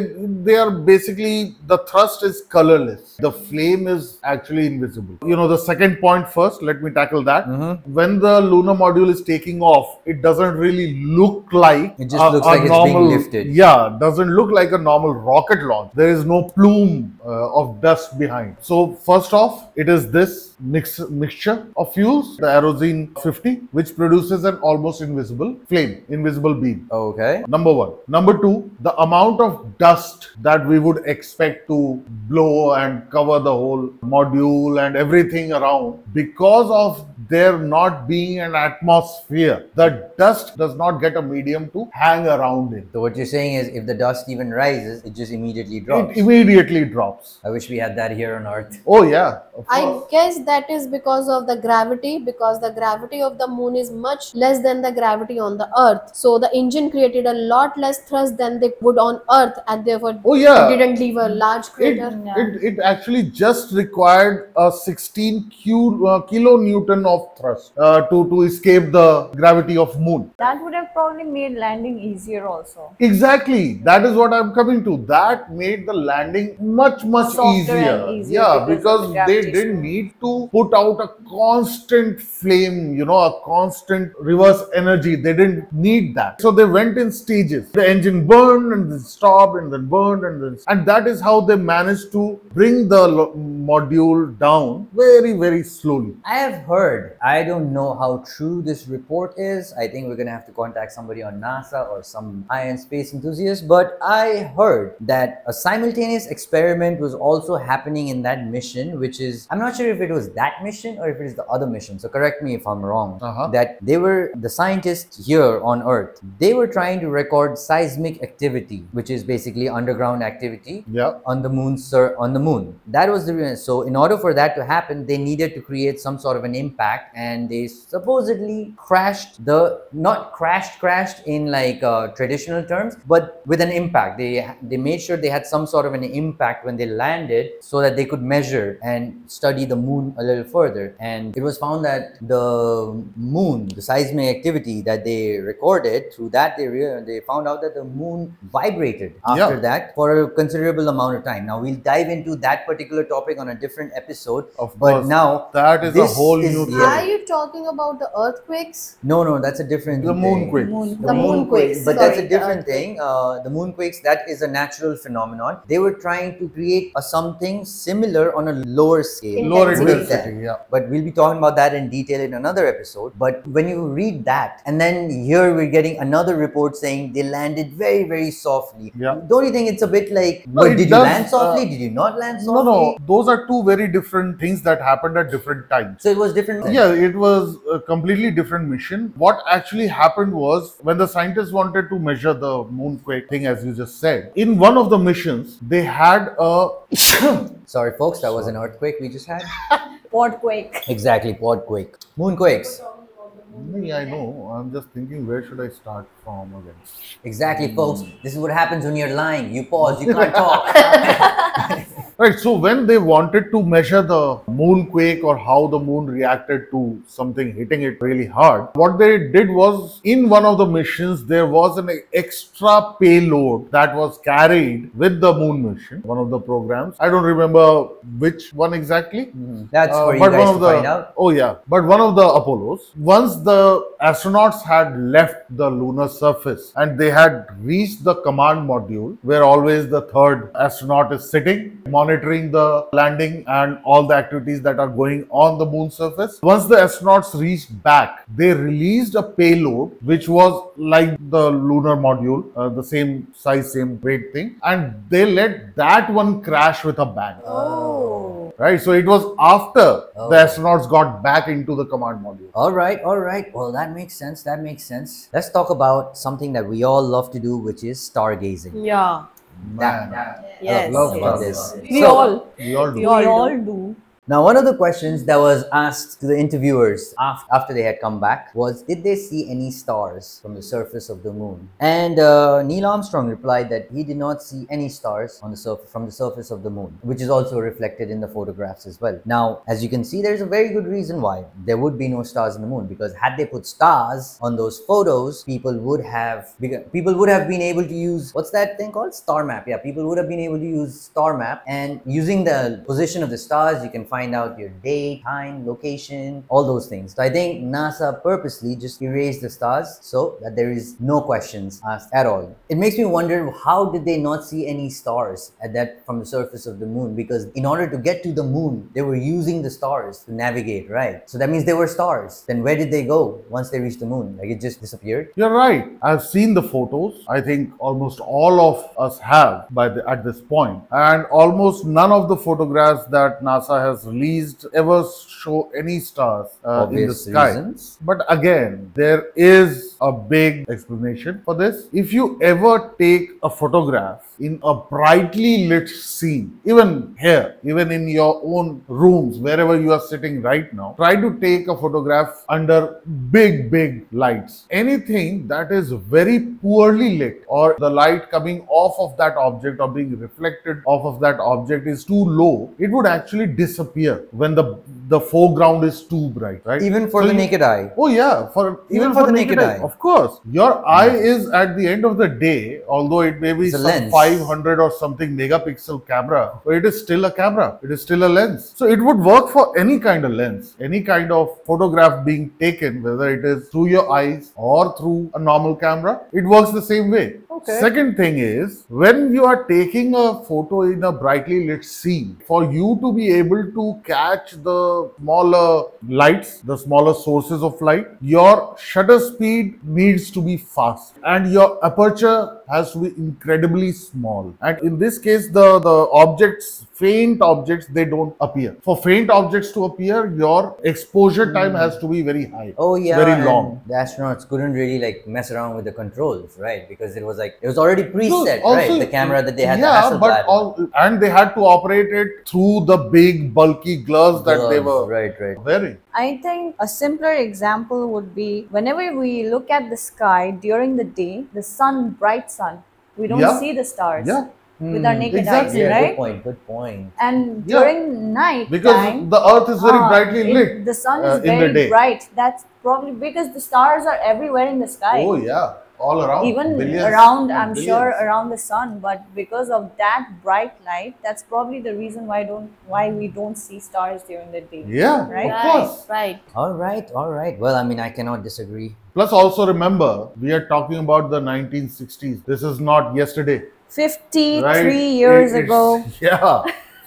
Speaker 3: they are basically the thrust is colorless the flame is actually invisible you know the second point first let me tackle that
Speaker 2: Mm-hmm.
Speaker 3: when the lunar module is taking off it doesn't really look like
Speaker 2: It just looks like it's being lifted.
Speaker 3: yeah doesn't look like a normal rocket launch there is no plume uh, of dust behind so first off it is this mix mixture of fuels the Aerozine 50 which produces an almost invisible flame invisible beam
Speaker 2: Okay.
Speaker 3: Number one. Number two, the amount of dust that we would expect to blow and cover the whole module and everything around because of there not being an atmosphere. The dust does not get a medium to hang around in.
Speaker 2: So what you're saying is, if the dust even rises, it just immediately drops.
Speaker 3: It immediately drops.
Speaker 2: I wish we had that here on Earth.
Speaker 3: Oh, yeah. Of
Speaker 4: I
Speaker 3: course.
Speaker 4: guess that is because of the gravity, because the gravity of the moon is much less than the gravity on the earth. So the engine created a lot less thrust than they would on earth, and therefore
Speaker 3: Oh, yeah.
Speaker 4: it didn't leave a large
Speaker 3: It,
Speaker 4: crater.
Speaker 1: Yeah.
Speaker 3: it, it actually just required a 16 Q, uh, kilonewton of thrust uh, to, to escape the gravity of moon.
Speaker 1: That would have probably made landing easier also.
Speaker 3: Exactly. That is what I'm coming to. That made the landing much, much
Speaker 1: Softer
Speaker 3: easier.
Speaker 1: and easier
Speaker 3: Yeah,
Speaker 1: because of
Speaker 3: because
Speaker 1: the
Speaker 3: they
Speaker 1: gravity
Speaker 3: didn't need to put out a constant flame, you know, a constant reverse energy. They didn't need that. So they went in stages. The engine burned and then stopped and then burned and then and that is how they managed to bring the lo- module down very, very slowly.
Speaker 2: I have heard, I don't know how true this report is. I think we're gonna have to contact somebody on NASA or some end space enthusiast. But I heard that a simultaneous experiment was also happening in that mission, which is, I'm not sure if it was that mission or if it is the other mission. So correct me if I'm wrong.
Speaker 3: Uh-huh.
Speaker 2: That they were, the scientists here on Earth, they were trying to record seismic seismic activity, which is basically underground activity
Speaker 3: Yeah.
Speaker 2: on the moon sur- on the moon. That was the reason. So in order for that to happen, they needed to create some sort of an impact, and they supposedly crashed the not crashed crashed in like uh, traditional terms, but with an impact. They they made sure they had some sort of an impact when they landed, so that they could measure and study the moon a little further. And it was found that the moon, the seismic activity that they recorded, through that they rea- they found out that the moon vibrated after
Speaker 3: Yeah.
Speaker 2: that for a considerable amount of time. Now we'll dive into that particular topic on a different episode.
Speaker 3: Of
Speaker 2: but
Speaker 3: course.
Speaker 2: now
Speaker 3: That is a whole
Speaker 2: is-
Speaker 3: new
Speaker 2: yeah.
Speaker 3: thing.
Speaker 4: Are you talking about the earthquakes?
Speaker 2: no, no, that's a different
Speaker 3: The
Speaker 2: thing.
Speaker 3: moonquake.
Speaker 1: Moon-
Speaker 2: The,
Speaker 4: The
Speaker 2: moonquakes,
Speaker 4: moonquakes,
Speaker 2: but that's
Speaker 4: sorry,
Speaker 2: a
Speaker 4: the
Speaker 2: different thing. Uh, the moonquakes, that is a natural phenomenon. They were trying to create a something similar on a lower scale.
Speaker 3: Lower
Speaker 4: Intensity.
Speaker 3: intensity, yeah.
Speaker 2: But we'll be talking about that in detail in another episode. But when you read that, and then here we're getting another report saying they landed very, very softly.
Speaker 3: Yeah.
Speaker 2: Don't you think it's a bit like,
Speaker 3: No,
Speaker 2: what,
Speaker 3: it
Speaker 2: did you
Speaker 3: does,
Speaker 2: land softly?
Speaker 3: uh,
Speaker 2: did you not land
Speaker 3: No,
Speaker 2: softly?
Speaker 3: no, no, those are two very different things that happened at different times.
Speaker 2: So it was different. then?
Speaker 3: Yeah, it was a completely different mission. What actually happened was when the scientists wanted to measure the moonquake thing, as you just said, in one of the missions, they had a
Speaker 2: Sorry, folks, that was an earthquake we just had.
Speaker 1: Podquake.
Speaker 2: exactly, podquake. Moonquakes.
Speaker 3: Me, I know. I'm just thinking, where should I start from again?
Speaker 2: Exactly, folks. Hmm. This is what happens when you're lying. You pause, you can't talk.
Speaker 3: Right. So when they wanted to measure the moonquake or how the moon reacted to something hitting it really hard, what they did was in one of the missions there was an extra payload that was carried with the moon mission. One of the programs. I don't remember which one exactly.
Speaker 2: That's
Speaker 3: Uh,
Speaker 2: for you
Speaker 3: but
Speaker 2: guys
Speaker 3: one
Speaker 2: to
Speaker 3: of the,
Speaker 2: find out.
Speaker 3: Oh yeah, but one of the Apollos, once the astronauts had left the lunar surface and they had reached the command module, where always the third astronaut is sitting, monitoring the landing and all the activities that are going on the moon surface. Once the astronauts reached back, they released a payload which was like the lunar module, uh, the same size, same weight thing, and they let that one crash with a bang
Speaker 1: Oh.
Speaker 3: right? So it was after
Speaker 2: Oh.
Speaker 3: the astronauts got back into the command module.
Speaker 2: All right, all right. Well, that makes sense. That makes sense. Let's talk about something that we all love to do, which is stargazing.
Speaker 1: Yeah.
Speaker 3: Man,
Speaker 1: Yes.
Speaker 2: love
Speaker 1: yes.
Speaker 2: about this.
Speaker 1: We
Speaker 2: So-
Speaker 1: all.
Speaker 3: we all do.
Speaker 1: We all do.
Speaker 2: Now, one of the questions that was asked to the interviewers after they had come back was Did they see any stars from the surface of the moon? And uh, Neil Armstrong replied that he did not see any stars on the surf- from the surface of the moon, which is also reflected in the photographs as well. Now, as you can see, there's a very good reason why there would be no stars in the moon because had they put stars on those photos, people would have people would have been able to use what's that thing called star map. Yeah, people would have been able to use star map and using the position of the stars, you can find out your date, time, location, all those things. So I think NASA purposely just erased the stars so that there is no questions asked at all. It makes me wonder how did they not see any stars at that from the surface of the moon? Because in order to get to the moon, they were using the stars to navigate, right? So that means they were stars. Then where did they go once they reached the moon? Like it just disappeared?
Speaker 3: You're right. I've seen the photos. I think almost all of us have by the, at this point, and almost none of the photographs that NASA has released ever show any stars uh, in the sky.
Speaker 2: reasons.
Speaker 3: But again, there is a big explanation for this. If you ever take a photograph in a brightly lit scene, even here, even in your own rooms, wherever you are sitting right now, try to take a photograph under big, big lights. Anything that is very poorly lit or the light coming off of that object or being reflected off of that object is too low, it would actually disappear when the the foreground is too bright, right?
Speaker 2: Even for
Speaker 3: So
Speaker 2: the
Speaker 3: you-
Speaker 2: naked eye.
Speaker 3: Oh yeah, for
Speaker 2: Even for the naked eye.
Speaker 3: Of course, your eye is at the end of the day, although it may be
Speaker 2: It's
Speaker 3: some
Speaker 2: lens.
Speaker 3: 500 or something megapixel camera, it is still a camera. It is still a lens. So it would work for any kind of lens, any kind of photograph being taken, whether it is through your eyes or through a normal camera. It works the same way.
Speaker 2: Okay.
Speaker 3: Second thing is when you are taking a photo in a brightly lit scene, for you to be able to catch the smaller lights, the smaller sources of light, your shutter speed needs to be fast and your aperture has to be incredibly small. And in this case, the, the objects, faint objects, they don't appear. For faint objects to appear, your exposure time has to be very high.
Speaker 2: Oh yeah,
Speaker 3: Very long.
Speaker 2: The astronauts couldn't really like mess around with the controls, right? Because it was like it was already
Speaker 3: No,
Speaker 2: preset,
Speaker 3: also-
Speaker 2: right? The camera that they had.
Speaker 3: Yeah,
Speaker 2: the
Speaker 3: but all, and they had to operate it through the big bulky gloves that they were
Speaker 2: right, right.
Speaker 3: wearing.
Speaker 1: I think a simpler example would be whenever we look at the sky during the day, the sun, bright sun, we don't
Speaker 3: Yeah.
Speaker 1: see the stars
Speaker 3: Yeah,
Speaker 1: with our
Speaker 2: Hmm.
Speaker 1: naked
Speaker 3: Exactly.
Speaker 1: eyes,
Speaker 2: Yeah, good point. Good point.
Speaker 1: And
Speaker 3: Yeah.
Speaker 1: during night
Speaker 3: because
Speaker 1: time,
Speaker 3: the earth is very
Speaker 1: ah,
Speaker 3: brightly
Speaker 1: it-
Speaker 3: lit.
Speaker 1: The sun
Speaker 3: uh,
Speaker 1: is
Speaker 3: in the
Speaker 1: very bright. That's probably because the stars are everywhere in the sky.
Speaker 3: Oh yeah, all around.
Speaker 1: Even
Speaker 3: Billions
Speaker 1: around, I'm sure around the sun, but because of that bright light, that's probably the reason why don't why we don't see stars during the day.
Speaker 3: Yeah,
Speaker 1: Right?
Speaker 3: of course.
Speaker 4: right.
Speaker 2: All right, all right. Well, I mean, I cannot disagree.
Speaker 3: Plus, also remember, we are talking about the 1960s. This is not yesterday.
Speaker 1: 53
Speaker 3: right?
Speaker 1: years
Speaker 3: It-
Speaker 1: ago.
Speaker 3: Yeah,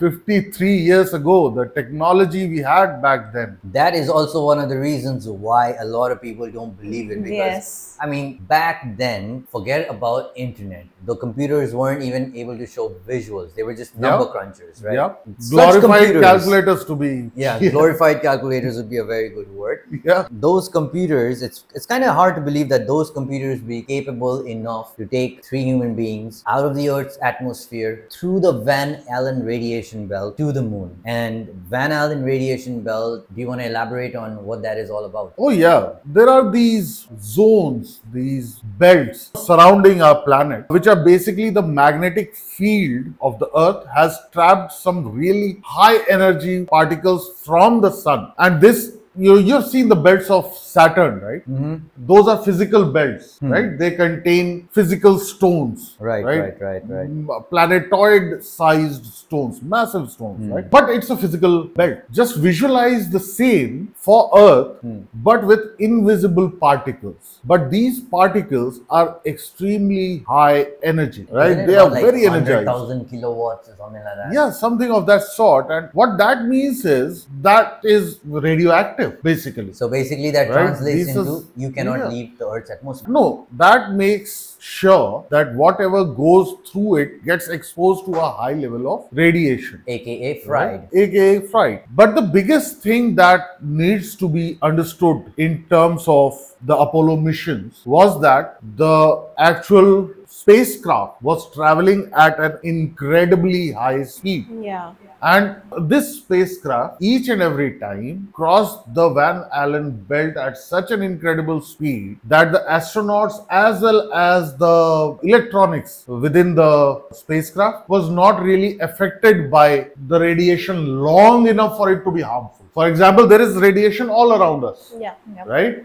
Speaker 3: 53 years ago, the technology we had back then.
Speaker 2: That is also one of the reasons why a lot of people don't believe it. Because
Speaker 1: Yes.
Speaker 2: I mean, back then, forget about internet. The computers weren't even able to show visuals. They were just number
Speaker 3: Yeah.
Speaker 2: crunchers, right?
Speaker 3: Yeah,
Speaker 2: Such
Speaker 3: glorified
Speaker 2: computers-
Speaker 3: calculators to be.
Speaker 2: Yeah, glorified calculators would be a very good word.
Speaker 3: yeah.
Speaker 2: Those computers, it's it's kind of hard to believe that those computers be capable enough to take three human beings out of the Earth's atmosphere through the Van Allen radiation belt to the moon. And Van Allen radiation belt, do you want to elaborate on what that is all about?
Speaker 3: Oh, yeah. There are these zones, these belts surrounding our planet, which are basically the magnetic field of the Earth has trapped some really high energy particles from the sun. And this, you, you've seen the belts of Saturn, right?
Speaker 2: Mm-hmm.
Speaker 3: Those are physical belts, hmm. right? They contain physical stones,
Speaker 2: Right, right, right, right.
Speaker 3: M- uh, planetoid sized stones, massive stones, hmm. right? But it's a physical belt. Just visualize the same for Earth, hmm. but with invisible particles. But these particles are extremely high energy, right? They are
Speaker 2: like
Speaker 3: very energized.
Speaker 2: 100,000 kilowatts or something like that.
Speaker 3: Yeah, something of that sort. And what that means is that is radioactive, basically.
Speaker 2: So basically, that
Speaker 3: Right,
Speaker 2: translates
Speaker 3: this
Speaker 2: into
Speaker 3: is-
Speaker 2: you cannot
Speaker 3: yeah.
Speaker 2: leave the Earth's atmosphere.
Speaker 3: No, that makes sure that whatever goes through it gets exposed to a high level of radiation.
Speaker 2: AKA fried.
Speaker 3: Right? aka fried. But the biggest thing that needs to be understood in terms of the Apollo missions was that the actual spacecraft was traveling at an incredibly high speed.
Speaker 1: Yeah.
Speaker 3: And this spacecraft, each and every time, crossed the Van Allen belt at such an incredible speed that the astronauts, as well as the electronics within the spacecraft, was not really affected by the radiation long enough for it to be harmful. For example, there is radiation all around us
Speaker 4: Yeah.
Speaker 1: Yep.
Speaker 3: right?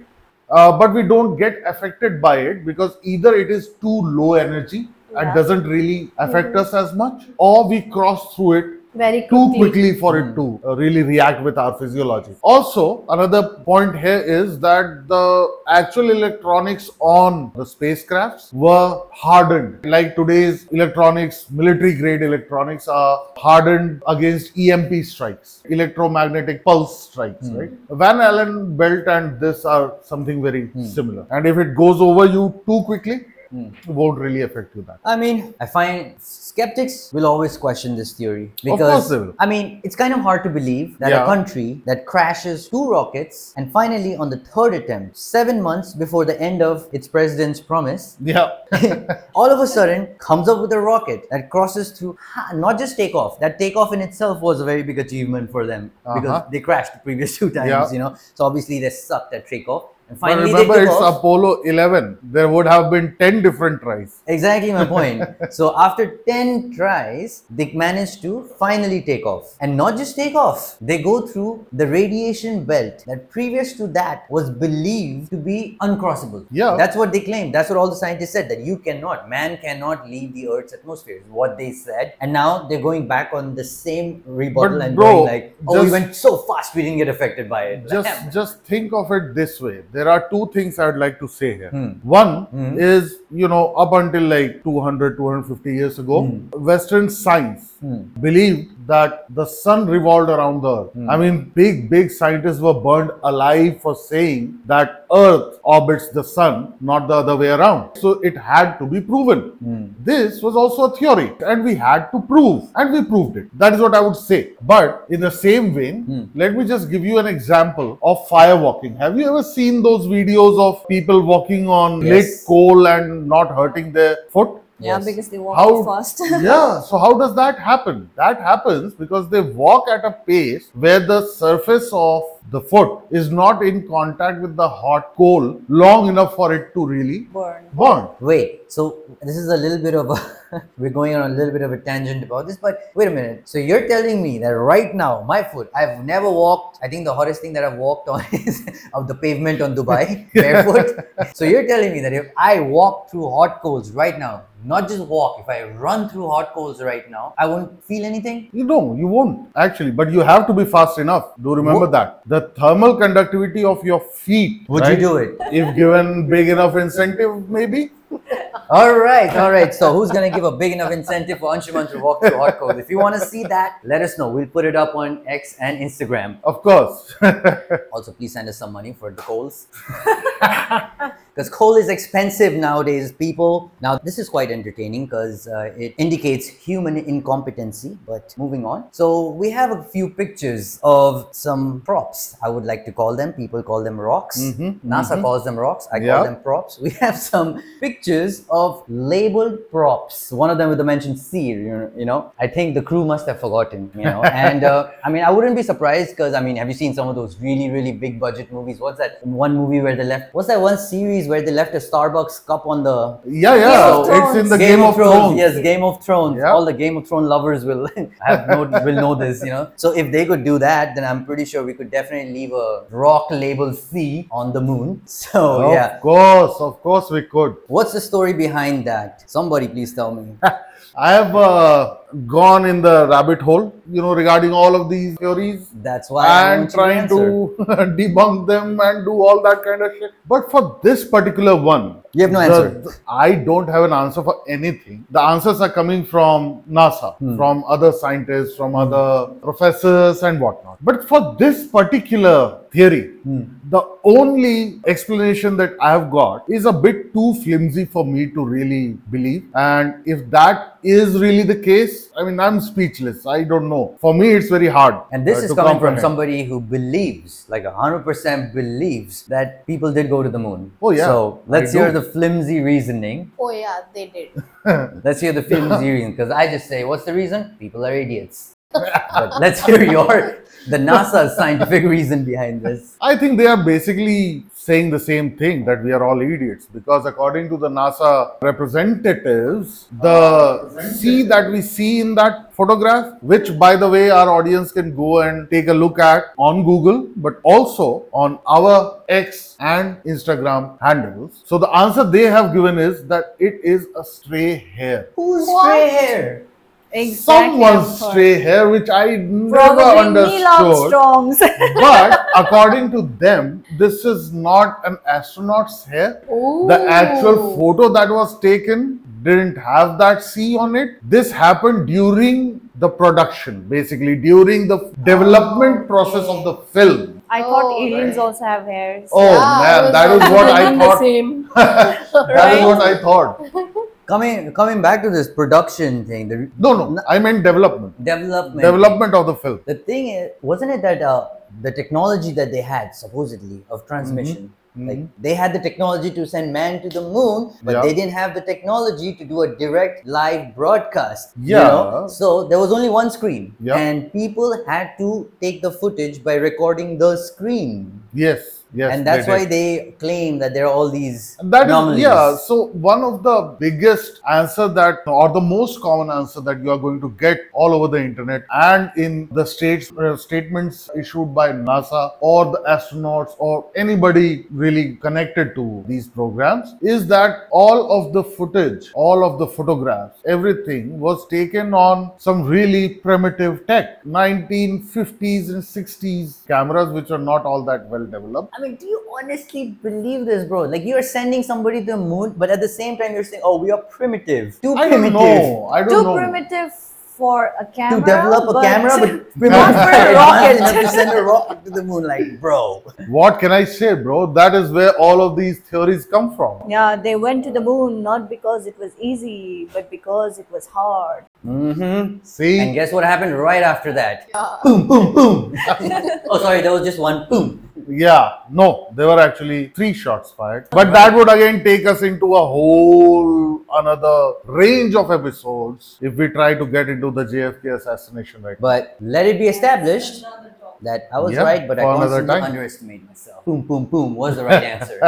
Speaker 3: Uh, but we don't get affected by it because either it is too low energy and doesn't really affect us as much, or we cross through it
Speaker 4: Very
Speaker 3: too
Speaker 4: quickly.
Speaker 3: quickly for it to uh, really react with our physiology. Also, another point here is that the actual electronics on the spacecrafts were hardened. Like today's electronics, military grade electronics are hardened against EMP strikes, electromagnetic pulse strikes, right? Van Allen belt and this are something very similar. And if it goes over you too quickly, it won't really affect you that.
Speaker 2: I mean, I find skeptics will always question this theory because
Speaker 3: course they will.
Speaker 2: I mean, it's kind of hard to believe that a country that crashes two rockets and finally on the third attempt, 7 months before the end of its president's promise,
Speaker 3: Yeah.
Speaker 2: all of a sudden comes up with a rocket that crosses through not just takeoff. That takeoff in itself was a very big achievement for them because
Speaker 3: Uh-huh.
Speaker 2: they crashed the previous two times,
Speaker 3: Yeah.
Speaker 2: you know. So obviously they sucked at takeoff. And
Speaker 3: But remember, it's
Speaker 2: off.
Speaker 3: Apollo 11. There would have been 10 different tries.
Speaker 2: Exactly my point. so after 10 tries, they managed to finally take off. And not just take off, they go through the radiation belt that previous to that was believed to be uncrossable.
Speaker 3: Yeah.
Speaker 2: That's what they claimed. That's what all the scientists said that you cannot, man cannot leave the Earth's atmosphere, is what they said. And now they're going back on the same rebuttal
Speaker 3: But
Speaker 2: and
Speaker 3: bro,
Speaker 2: going like, oh, we went so fast we didn't get affected by it.
Speaker 3: Just, just think of it this way. There are two things I'd like to say here.
Speaker 2: Hmm.
Speaker 3: One
Speaker 2: Hmm.
Speaker 3: is, you know, up until like 200, 250 years ago, Western science
Speaker 2: Hmm.
Speaker 3: believed that the sun revolved around the earth. Hmm. I mean, big, big scientists were burned alive for saying that earth orbits the sun, not the other way around. So it had to be proven. Hmm. This was also a theory and we had to prove and we proved it. That is what I would say. But in the same vein, hmm. let me just give you an example of fire walking. Have you ever seen those videos of people walking on
Speaker 2: Yes.
Speaker 3: lit coal and not hurting their foot?
Speaker 1: Yeah, because they walk
Speaker 3: How
Speaker 1: fast.
Speaker 3: yeah, so how does that happen? That happens because they walk at a pace where the surface of the foot is not in contact with the hot coal long enough for it to really
Speaker 1: Burn.
Speaker 3: burn.
Speaker 2: Wait, so this is a little bit of a we're going on a little bit of a tangent about this, but wait a minute. So you're telling me that right now, my foot, I've never walked. I think the hottest thing that I've walked on is of the pavement on Dubai, barefoot. so you're telling me that if I walk through hot coals right now, not just walk, if I run through hot coals right now, I won't feel anything?
Speaker 3: You know, you won't actually, but you have to be fast enough. Do remember
Speaker 2: Wo-
Speaker 3: that. The thermal conductivity of your feet.
Speaker 2: Would
Speaker 3: right?
Speaker 2: you do it?
Speaker 3: If given big enough incentive, maybe.
Speaker 2: All right, all right. So who's gonna give a big enough incentive for Anshuman to walk through hot coals? If you want to see that, let us know. We'll put it up on X and Instagram.
Speaker 3: Of course.
Speaker 2: Also, please send us some money for the coals. Because coal is expensive nowadays, people. Now, this is quite entertaining because uh, it indicates human incompetency. But moving on. So, we have a few pictures of some props, I would like to call them. People call them rocks.
Speaker 3: Mhm,
Speaker 2: NASA calls them rocks. I
Speaker 3: Yeah.
Speaker 2: call them props. We have some pictures of labeled props. One of them with the mention C, you know, you know. I think the crew must have forgotten, you know. and uh, I mean, I wouldn't be surprised because, I mean, have you seen some of those really, really big budget movies? What's that one movie where they left, what's that one series where they left a Starbucks cup on the
Speaker 3: yeah, yeah.
Speaker 1: of
Speaker 3: it's in the
Speaker 2: Game,
Speaker 3: Game,
Speaker 2: of, Thrones. Yes,
Speaker 3: Yes.
Speaker 2: Game of Thrones.
Speaker 3: Yeah.
Speaker 2: All the Game of Thrones lovers will have know, will know this, you know. So if they could do that, then I'm pretty sure we could definitely leave a rock label C on the moon. So
Speaker 3: of
Speaker 2: yeah, of
Speaker 3: course, of course we could.
Speaker 2: what's the story behind that? Somebody please tell me.
Speaker 3: I have uh, gone in the rabbit hole, you know, regarding all of these theories
Speaker 2: That's why
Speaker 3: and trying to debunk them and do all that kind of shit. But for this particular one,
Speaker 2: You have no
Speaker 3: the-
Speaker 2: answer.
Speaker 3: the- I don't have an answer for anything. The answers are coming from NASA,
Speaker 2: Hmm.
Speaker 3: from other scientists, from other professors, and whatnot. But for this particular theory,
Speaker 2: Hmm.
Speaker 3: the only explanation that I have got is a bit too flimsy for me to really believe. And if that is really the case, I mean, I'm speechless. I don't know. For me, it's very hard.
Speaker 2: And this
Speaker 3: uh,
Speaker 2: is
Speaker 3: to
Speaker 2: coming from somebody who believes, like hundred percent believes, that people did go to the moon.
Speaker 3: Oh, yeah.
Speaker 2: So let's
Speaker 3: I
Speaker 2: hear
Speaker 3: do.
Speaker 2: the flimsy reasoning.
Speaker 4: Oh yeah, they did.
Speaker 2: Let's hear the flimsy reason. Because I just say, what's the reason? People are idiots. but let's hear your the NASA scientific reason behind this.
Speaker 3: I think they are basically saying the same thing that we are all idiots because according to the NASA representatives, the ah, C that we see in that photograph, which by the way our audience can go and take a look at on Google, but also on our X and Instagram handles. So the answer they have given is that it is a stray hair.
Speaker 2: Who's stray hair?
Speaker 1: Exactly.
Speaker 3: Someone's
Speaker 1: I've
Speaker 3: stray hair, which I never
Speaker 1: Probably Neil
Speaker 3: understood. But according to them, this is not an astronaut's hair. The actual photo that was taken didn't have that C on it. This happened during the production, basically during the development oh. process of the film.
Speaker 1: I thought
Speaker 4: Oh,
Speaker 1: aliens
Speaker 4: right.
Speaker 1: also have hairs.
Speaker 3: Oh man, that is what I thought.
Speaker 4: Same.
Speaker 3: That is what I thought.
Speaker 2: Coming coming back to this production thing, the
Speaker 3: No, no, I meant development.
Speaker 2: development.
Speaker 3: Development of the film.
Speaker 2: The thing is, wasn't it that uh, the technology that they had supposedly of transmission, like they had the technology to send man to the moon, but
Speaker 3: Yeah.
Speaker 2: they didn't have the technology to do a direct live broadcast. you
Speaker 3: Yeah.
Speaker 2: know? So there was only one screen,
Speaker 3: Yeah.
Speaker 2: and people had to take the footage by recording the screen,
Speaker 3: Yes, yes.
Speaker 2: and that's
Speaker 3: they
Speaker 2: why
Speaker 3: did.
Speaker 2: they claim that there are all these
Speaker 3: That is,
Speaker 2: anomalies.
Speaker 3: yeah. So one of the biggest answer that, or the most common answer that you are going to get all over the internet and in the states uh, statements issued by NASA or the astronauts or anybody really connected to these programs is that all of the footage, all of the photographs, everything was taken on some really primitive tech, 1950s and 60s cameras, which are not all that well developed.
Speaker 2: I mean, do you honestly believe this, bro? Like you're sending somebody to the moon, but at the same time you're saying, "Oh, we are primitive, too
Speaker 3: I
Speaker 2: primitive."
Speaker 3: don't know. I don't
Speaker 1: Too
Speaker 3: know.
Speaker 1: primitive for a camera.
Speaker 2: to develop a
Speaker 1: but
Speaker 2: camera, but we're
Speaker 1: not
Speaker 2: not
Speaker 1: for a rocket.
Speaker 2: enough to send a rocket to the moon. Like, bro.
Speaker 3: What can I say, bro? That is where all of these theories come from.
Speaker 1: yeah, they went to the moon not because it was easy, but because it was hard.
Speaker 2: Mm-hmm.
Speaker 3: See?
Speaker 2: And guess what happened right after that?
Speaker 4: Yeah.
Speaker 2: Boom, boom, boom. oh, sorry, there was just one boom.
Speaker 3: Yeah, no, there were actually three shots fired. But that would again take us into a whole another range of episodes if we try to get into the JFK assassination right
Speaker 2: But let it be established that I was
Speaker 3: Yeah,
Speaker 2: right, but I
Speaker 3: for another
Speaker 2: constantly
Speaker 3: time.
Speaker 2: underestimate myself. Boom, boom, boom was the right answer.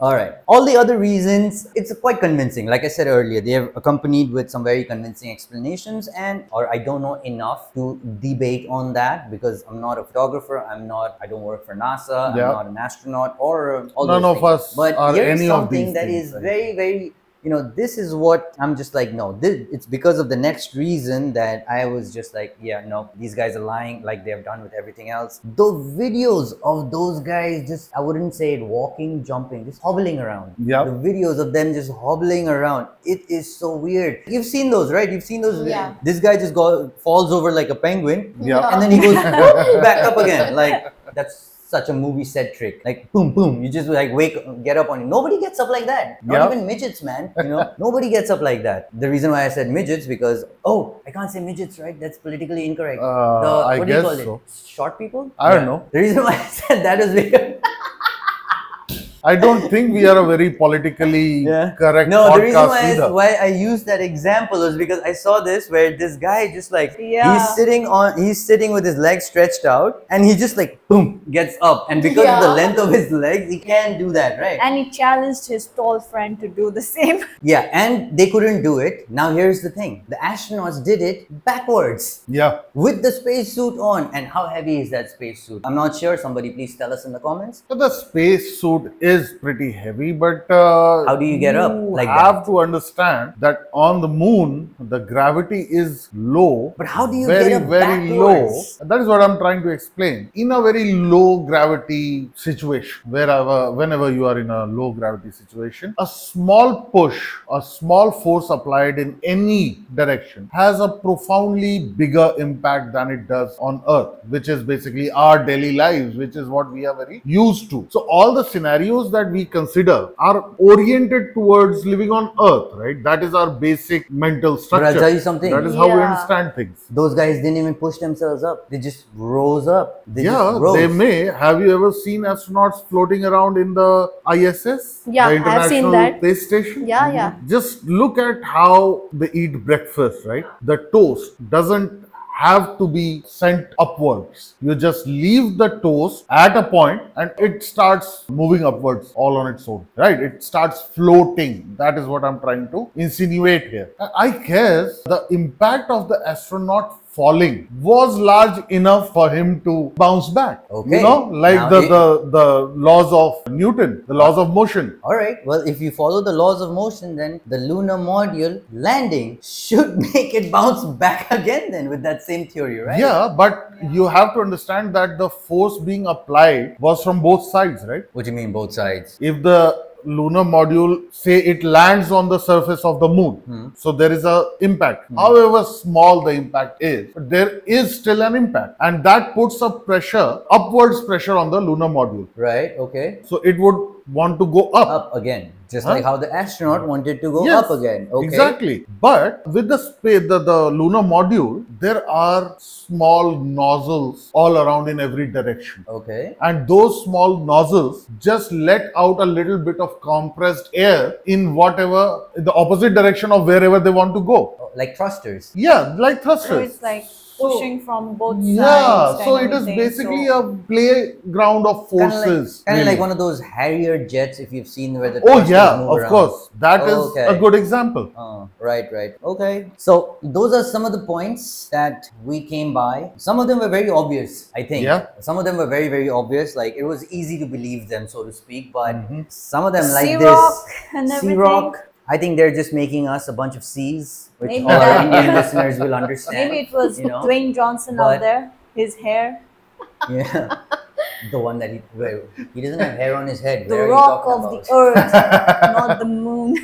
Speaker 2: All right. All the other reasons, it's quite convincing. Like I said earlier, they have accompanied with some very convincing explanations, and or I don't know enough to debate on that because I'm not a photographer. I'm not. I don't work for NASA.
Speaker 3: Yeah.
Speaker 2: I'm not an astronaut or all
Speaker 3: None of
Speaker 2: things.
Speaker 3: us
Speaker 2: But
Speaker 3: are any of
Speaker 2: something
Speaker 3: these
Speaker 2: that
Speaker 3: things,
Speaker 2: is
Speaker 3: right?
Speaker 2: very, very you know, this is what I'm just like, no, this, it's because of the next reason that I was just like, yeah, no, these guys are lying like they've done with everything else. The videos of those guys just, I wouldn't say it walking, jumping, just hobbling around.
Speaker 3: Yeah.
Speaker 2: The videos of them just hobbling around. It is so weird. You've seen those, right? You've seen those.
Speaker 4: Yeah.
Speaker 2: This guy just go, falls over like a penguin
Speaker 3: Yeah.
Speaker 2: and then he goes back up again. Like, that's such a movie set trick. Like boom, boom. You just like wake, get up on it. Nobody gets up like that. Not
Speaker 3: Yeah.
Speaker 2: even midgets, man. You know, nobody gets up like that. The reason why I said midgets because oh, I can't say midgets, right? That's politically incorrect.
Speaker 3: Uh,
Speaker 2: the,
Speaker 3: I
Speaker 2: what do you call it? Short people?
Speaker 3: I don't know.
Speaker 2: The reason why I said that is because
Speaker 3: I don't think we are a very politically correct
Speaker 2: No, the reason why I,
Speaker 3: either.
Speaker 2: why I used that example is because I saw this where this guy just like
Speaker 1: Yeah.
Speaker 2: he's sitting on he's sitting with his legs stretched out and he just like boom gets up. And because of the length of his legs he can't do that right?
Speaker 1: And he challenged his tall friend to do the same.
Speaker 2: yeah and they couldn't do it. Now here's the thing. The astronauts did it backwards.
Speaker 3: Yeah.
Speaker 2: with the spacesuit on. And how heavy is that spacesuit? I'm not sure. Somebody please tell us in the comments.
Speaker 3: So the space suit is pretty heavy, but uh,
Speaker 2: How do you get up
Speaker 3: you
Speaker 2: like
Speaker 3: have
Speaker 2: that?
Speaker 3: to understand that on the moon the gravity is low.
Speaker 2: But how do you
Speaker 3: very
Speaker 2: get up
Speaker 3: very
Speaker 2: backwards?
Speaker 3: low? That is what I'm trying to explain. In a very low gravity situation, wherever whenever you are in a low gravity situation, a small push, a small force applied in any direction has a profoundly bigger impact than it does on Earth, which is basically our daily lives, which is what we are very used to. So all the scenarios that we consider are oriented towards living on Earth, right? That is our basic mental structure.
Speaker 2: I'll tell you something.
Speaker 3: That is how we
Speaker 1: Yeah.
Speaker 3: understand things.
Speaker 2: those guys didn't even push themselves up they just rose up they
Speaker 3: yeah,
Speaker 2: just rose
Speaker 3: they may. Have you ever seen astronauts floating around in the ISS?
Speaker 4: Yeah,
Speaker 3: the
Speaker 4: I've seen
Speaker 3: International
Speaker 4: that.
Speaker 3: Space Station.
Speaker 4: Yeah, yeah.
Speaker 3: Just look at how they eat breakfast, right? The toast doesn't have to be sent upwards. You just leave the toast at a point and it starts moving upwards all on its own, right? It starts floating. That is what I'm trying to insinuate here. I guess the impact of the astronaut falling was large enough for him to bounce back.
Speaker 2: Okay.
Speaker 3: You know, like the,
Speaker 2: it-
Speaker 3: the, the laws of Newton, the laws of motion.
Speaker 2: All right. Well, if you follow the laws of motion, then the lunar module landing should make it bounce back again, then with that same theory, right?
Speaker 3: Yeah, but you have to understand that the force being applied was from both sides, right?
Speaker 2: What do you mean, both sides?
Speaker 3: If the lunar module say it lands on the surface of the moon hmm. so there is a impact however small the impact is there is still an impact and that puts a pressure upwards pressure on the lunar module
Speaker 2: Right. Okay.
Speaker 3: so it would want to go up
Speaker 2: Up again, just
Speaker 3: Huh?
Speaker 2: like how the astronaut wanted to go
Speaker 3: Yes,
Speaker 2: up again. Okay.
Speaker 3: Exactly. But with the space, the, the lunar module, there are small nozzles all around in every direction.
Speaker 2: Okay.
Speaker 3: And those small nozzles just let out a little bit of compressed air in whatever, in the opposite direction of wherever they want to go.
Speaker 2: Oh, Like thrusters.
Speaker 3: Yeah, like thrusters.
Speaker 1: So it's like pushing from both
Speaker 3: yeah,
Speaker 1: sides.
Speaker 3: so
Speaker 1: kind
Speaker 3: it
Speaker 1: of
Speaker 3: is
Speaker 1: thing.
Speaker 3: basically
Speaker 1: So-
Speaker 3: a playground of
Speaker 2: Kind of like,
Speaker 3: forces.
Speaker 2: kinda
Speaker 3: really.
Speaker 2: like one of those Harrier jets, if you've seen where the
Speaker 3: oh yeah,
Speaker 2: move
Speaker 3: of
Speaker 2: around.
Speaker 3: course. That is
Speaker 2: Okay.
Speaker 3: a good example.
Speaker 2: Uh, right, right. Okay. So those are some of the points that we came by. Some of them were very obvious, I think.
Speaker 3: Yeah.
Speaker 2: Some of them were very, very obvious. Like it was easy to believe them, so to speak. But
Speaker 3: Mm-hmm.
Speaker 2: some of them, like
Speaker 1: Sea-Rock
Speaker 2: this,
Speaker 1: and
Speaker 2: Sea
Speaker 1: everything.
Speaker 2: Rock. I think they're just making us a bunch of C's, which
Speaker 1: Maybe
Speaker 2: all our
Speaker 1: that.
Speaker 2: Indian listeners will understand.
Speaker 1: Maybe it was
Speaker 2: you know?
Speaker 1: Dwayne Johnson
Speaker 2: But-
Speaker 1: out there, his hair,
Speaker 2: Yeah. the one that he where he doesn't have hair on his head.
Speaker 1: the
Speaker 2: Where are you
Speaker 1: rock
Speaker 2: talking
Speaker 1: of
Speaker 2: about?
Speaker 1: the earth, not the moon.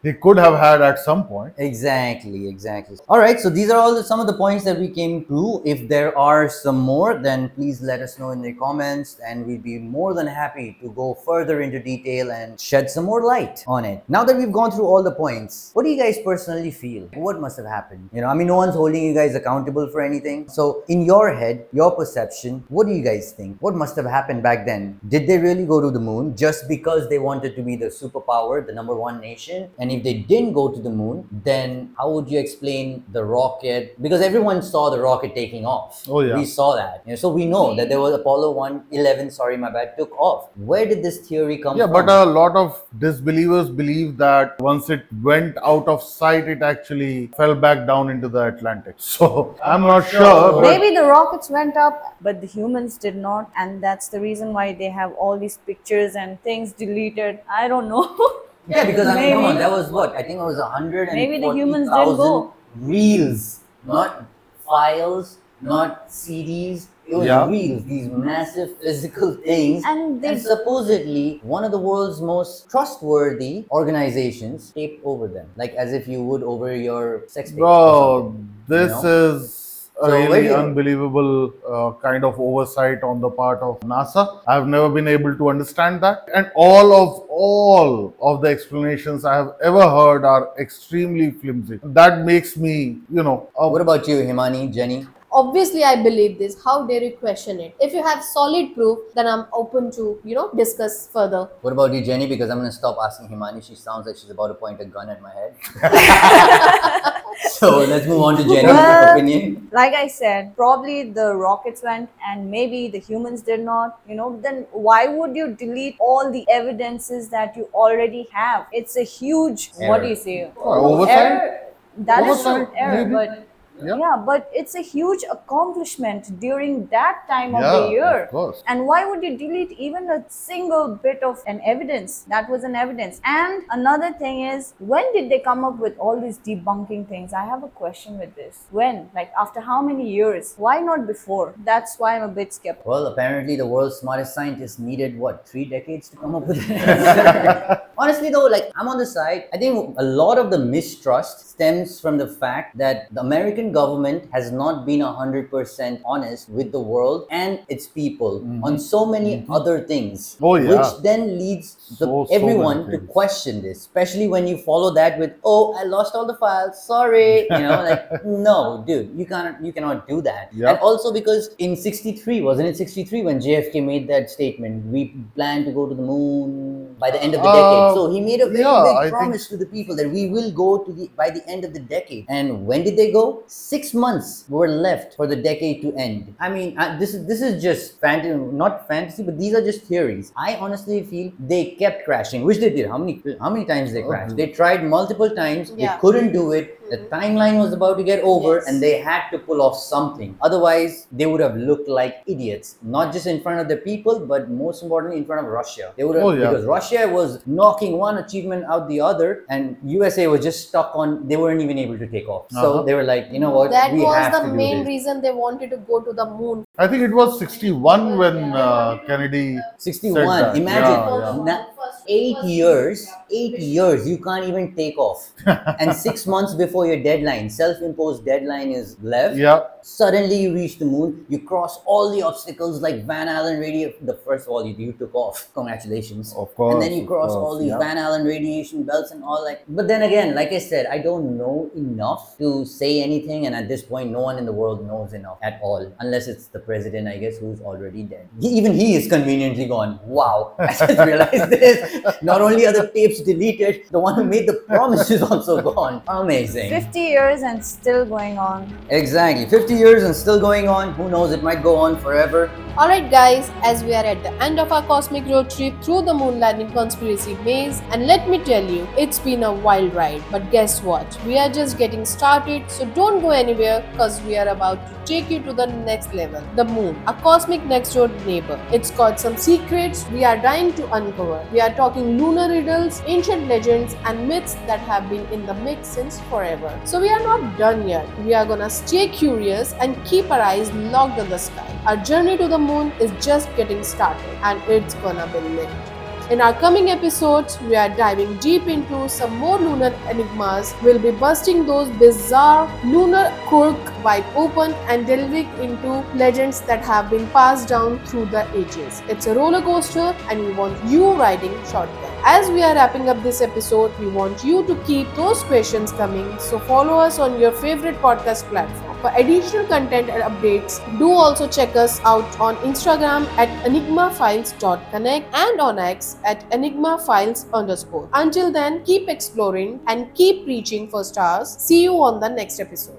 Speaker 3: They could have had at some point.
Speaker 2: Exactly, exactly. All right, so these are all the, some of the points that we came to. If there are some more, then please let us know in the comments, and we'd be more than happy to go further into detail and shed some more light on it. Now that we've gone through all the points, what do you guys personally feel? What must have happened? You know, I mean, no one's holding you guys accountable for anything. So, in your head, your perception, what do you guys think? What must have happened back then? Did they really go to the moon just because they wanted to be the superpower, the number one nation? And if they didn't go to the moon, then how would you explain the rocket? Because everyone saw the rocket taking off.
Speaker 3: Oh, yeah.
Speaker 2: We saw that. You know, so we know that there was Apollo 111, sorry, my bad, took off. Where did this theory come from?
Speaker 3: Yeah,
Speaker 2: from?
Speaker 3: but a lot of disbelievers believe that once it went out of sight, it actually fell back down into the Atlantic. So I'm not sure. but-
Speaker 1: Maybe the rockets went up, but the humans did not, and that's the reason why they have all these pictures and things deleted. I don't know.
Speaker 2: Yeah, because I mean, come on, that was what? I think it was a hundred
Speaker 1: Maybe the humans didn't go.
Speaker 2: reels, not files, not CDs. It was
Speaker 3: Yeah.
Speaker 2: reels, these massive physical things.
Speaker 1: And they-
Speaker 2: and supposedly one of the world's most trustworthy organizations taped over them, like as if you would over your sex tape. or
Speaker 3: Bro, this
Speaker 2: you know?
Speaker 3: is a
Speaker 2: So where
Speaker 3: really unbelievable uh, kind of oversight on the part of NASA. I've never been able to understand that. And all of all of the explanations I have ever heard are extremely flimsy. That makes me, you know, uh,
Speaker 2: What about you, Himani, Jenni?
Speaker 4: Obviously, I believe this. How dare you question it? If you have solid proof, then I'm open to, you know, discuss further.
Speaker 2: What about you, Jenni? Because I'm going to stop asking Himani. She sounds like she's about to point a gun at my head. so let's move on to Jenni's
Speaker 1: Well-
Speaker 2: opinion.
Speaker 1: like I said, probably the rockets went and maybe the humans did not, you know, then why would you delete all the evidences that you already have? It's a huge, what do you say?
Speaker 3: Oh, oversight?
Speaker 1: Error. That is
Speaker 3: Oversight,
Speaker 1: not error,
Speaker 3: maybe.
Speaker 1: but
Speaker 3: Yeah.
Speaker 1: yeah. but it's a huge accomplishment during that time of
Speaker 3: Yeah,
Speaker 1: the year.
Speaker 3: of course.
Speaker 1: And why would you delete even a single bit of an evidence? That was an evidence. And another thing is, when did they come up with all these debunking things? I have a question with this. When? Like after how many years? Why not before? That's why I'm a bit skeptical.
Speaker 2: Well, apparently the world's smartest scientists needed what three decades to come up with it. Honestly, though, like I'm on the side. I think a lot of the mistrust stems from the fact that the American government has not been hundred percent honest with the world and its people on so many other things.
Speaker 3: Oh, yeah.
Speaker 2: Which then leads the,
Speaker 3: So, so
Speaker 2: everyone to question this, especially when you follow that with, "Oh, I lost all the files. Sorry," you know, like no, dude, you cannot, you cannot do that.
Speaker 3: Yeah.
Speaker 2: And also because in 63 wasn't it 63 when jfk made that statement we plan to go to the moon by the end of the
Speaker 3: Uh,
Speaker 2: decade so he made a very
Speaker 3: yeah,
Speaker 2: big
Speaker 3: I think-
Speaker 2: promise to the people that we will go to the by the end of the decade and when did they go six months were left for the decade to end. I mean I, this is this is just fantasy not fantasy but these are just theories. I honestly feel they kept crashing which they did. How many how many times they oh, crashed? they tried multiple times. They couldn't do it the timeline was about to get over
Speaker 4: Yes.
Speaker 2: and they had to pull off something. Otherwise, they would have looked like idiots, not just in front of the people, but most importantly in front of Russia. They would have
Speaker 3: Oh, yeah.
Speaker 2: because Russia was knocking one achievement out the other, and USA was just stuck on. They weren't even able to take off. So
Speaker 3: Uh-huh.
Speaker 2: they were like, you know what?
Speaker 4: That
Speaker 2: we
Speaker 4: was
Speaker 2: have
Speaker 4: the
Speaker 2: to
Speaker 4: main
Speaker 2: this.
Speaker 4: reason they wanted to go to the moon.
Speaker 3: I think it was 61 when uh, Kennedy.
Speaker 2: 61.
Speaker 3: said that.
Speaker 2: Imagine
Speaker 3: Yeah, yeah.
Speaker 2: na- eight years. Eight years. You can't even take off. and six months before your deadline, self-imposed deadline is left.
Speaker 3: Yeah.
Speaker 2: Suddenly you reach the moon, you cross all the obstacles like Van Allen radiation. The first of all, you, you took off. Congratulations.
Speaker 3: Of course,
Speaker 2: And then you cross
Speaker 3: course,
Speaker 2: all these
Speaker 3: yeah.
Speaker 2: Van Allen radiation belts and all like. But then again, like I said, I don't know enough to say anything, and at this point, no one in the world knows enough at all, unless it's the president, I guess, who's already dead. He- even he is conveniently gone. Wow! I just realized this. Not only are the tapes deleted, the one who made the promise is also gone. Amazing.
Speaker 1: 50 years and still going on.
Speaker 2: Exactly. 50 years and still going on. Who knows? It might go on forever.
Speaker 4: Alright, guys, as we are at the end of our cosmic road trip through the moon landing conspiracy maze, and let me tell you, it's been a wild ride. But guess what? We are just getting started, so don't go anywhere because we are about to take you to the next level the moon, a cosmic next door neighbor. It's got some secrets we are dying to uncover. We are talking lunar riddles, ancient legends, and myths that have been in the mix since forever. So we are not done yet. We are gonna stay curious and keep our eyes locked on the sky. Our journey to the moon is just getting started and it's gonna be lit. In our coming episodes, we are diving deep into some more lunar enigmas. We'll be busting those bizarre lunar quirk wide open and delving into legends that have been passed down through the ages. It's a roller coaster and we want you riding shotgun. As we are wrapping up this episode, we want you to keep those questions coming. So follow us on your favorite podcast platform. For additional content and updates, do also check us out on Instagram at enigmafiles.connect and on X at enigmafiles underscore. Until then, keep exploring and keep reaching for stars. See you on the next episode.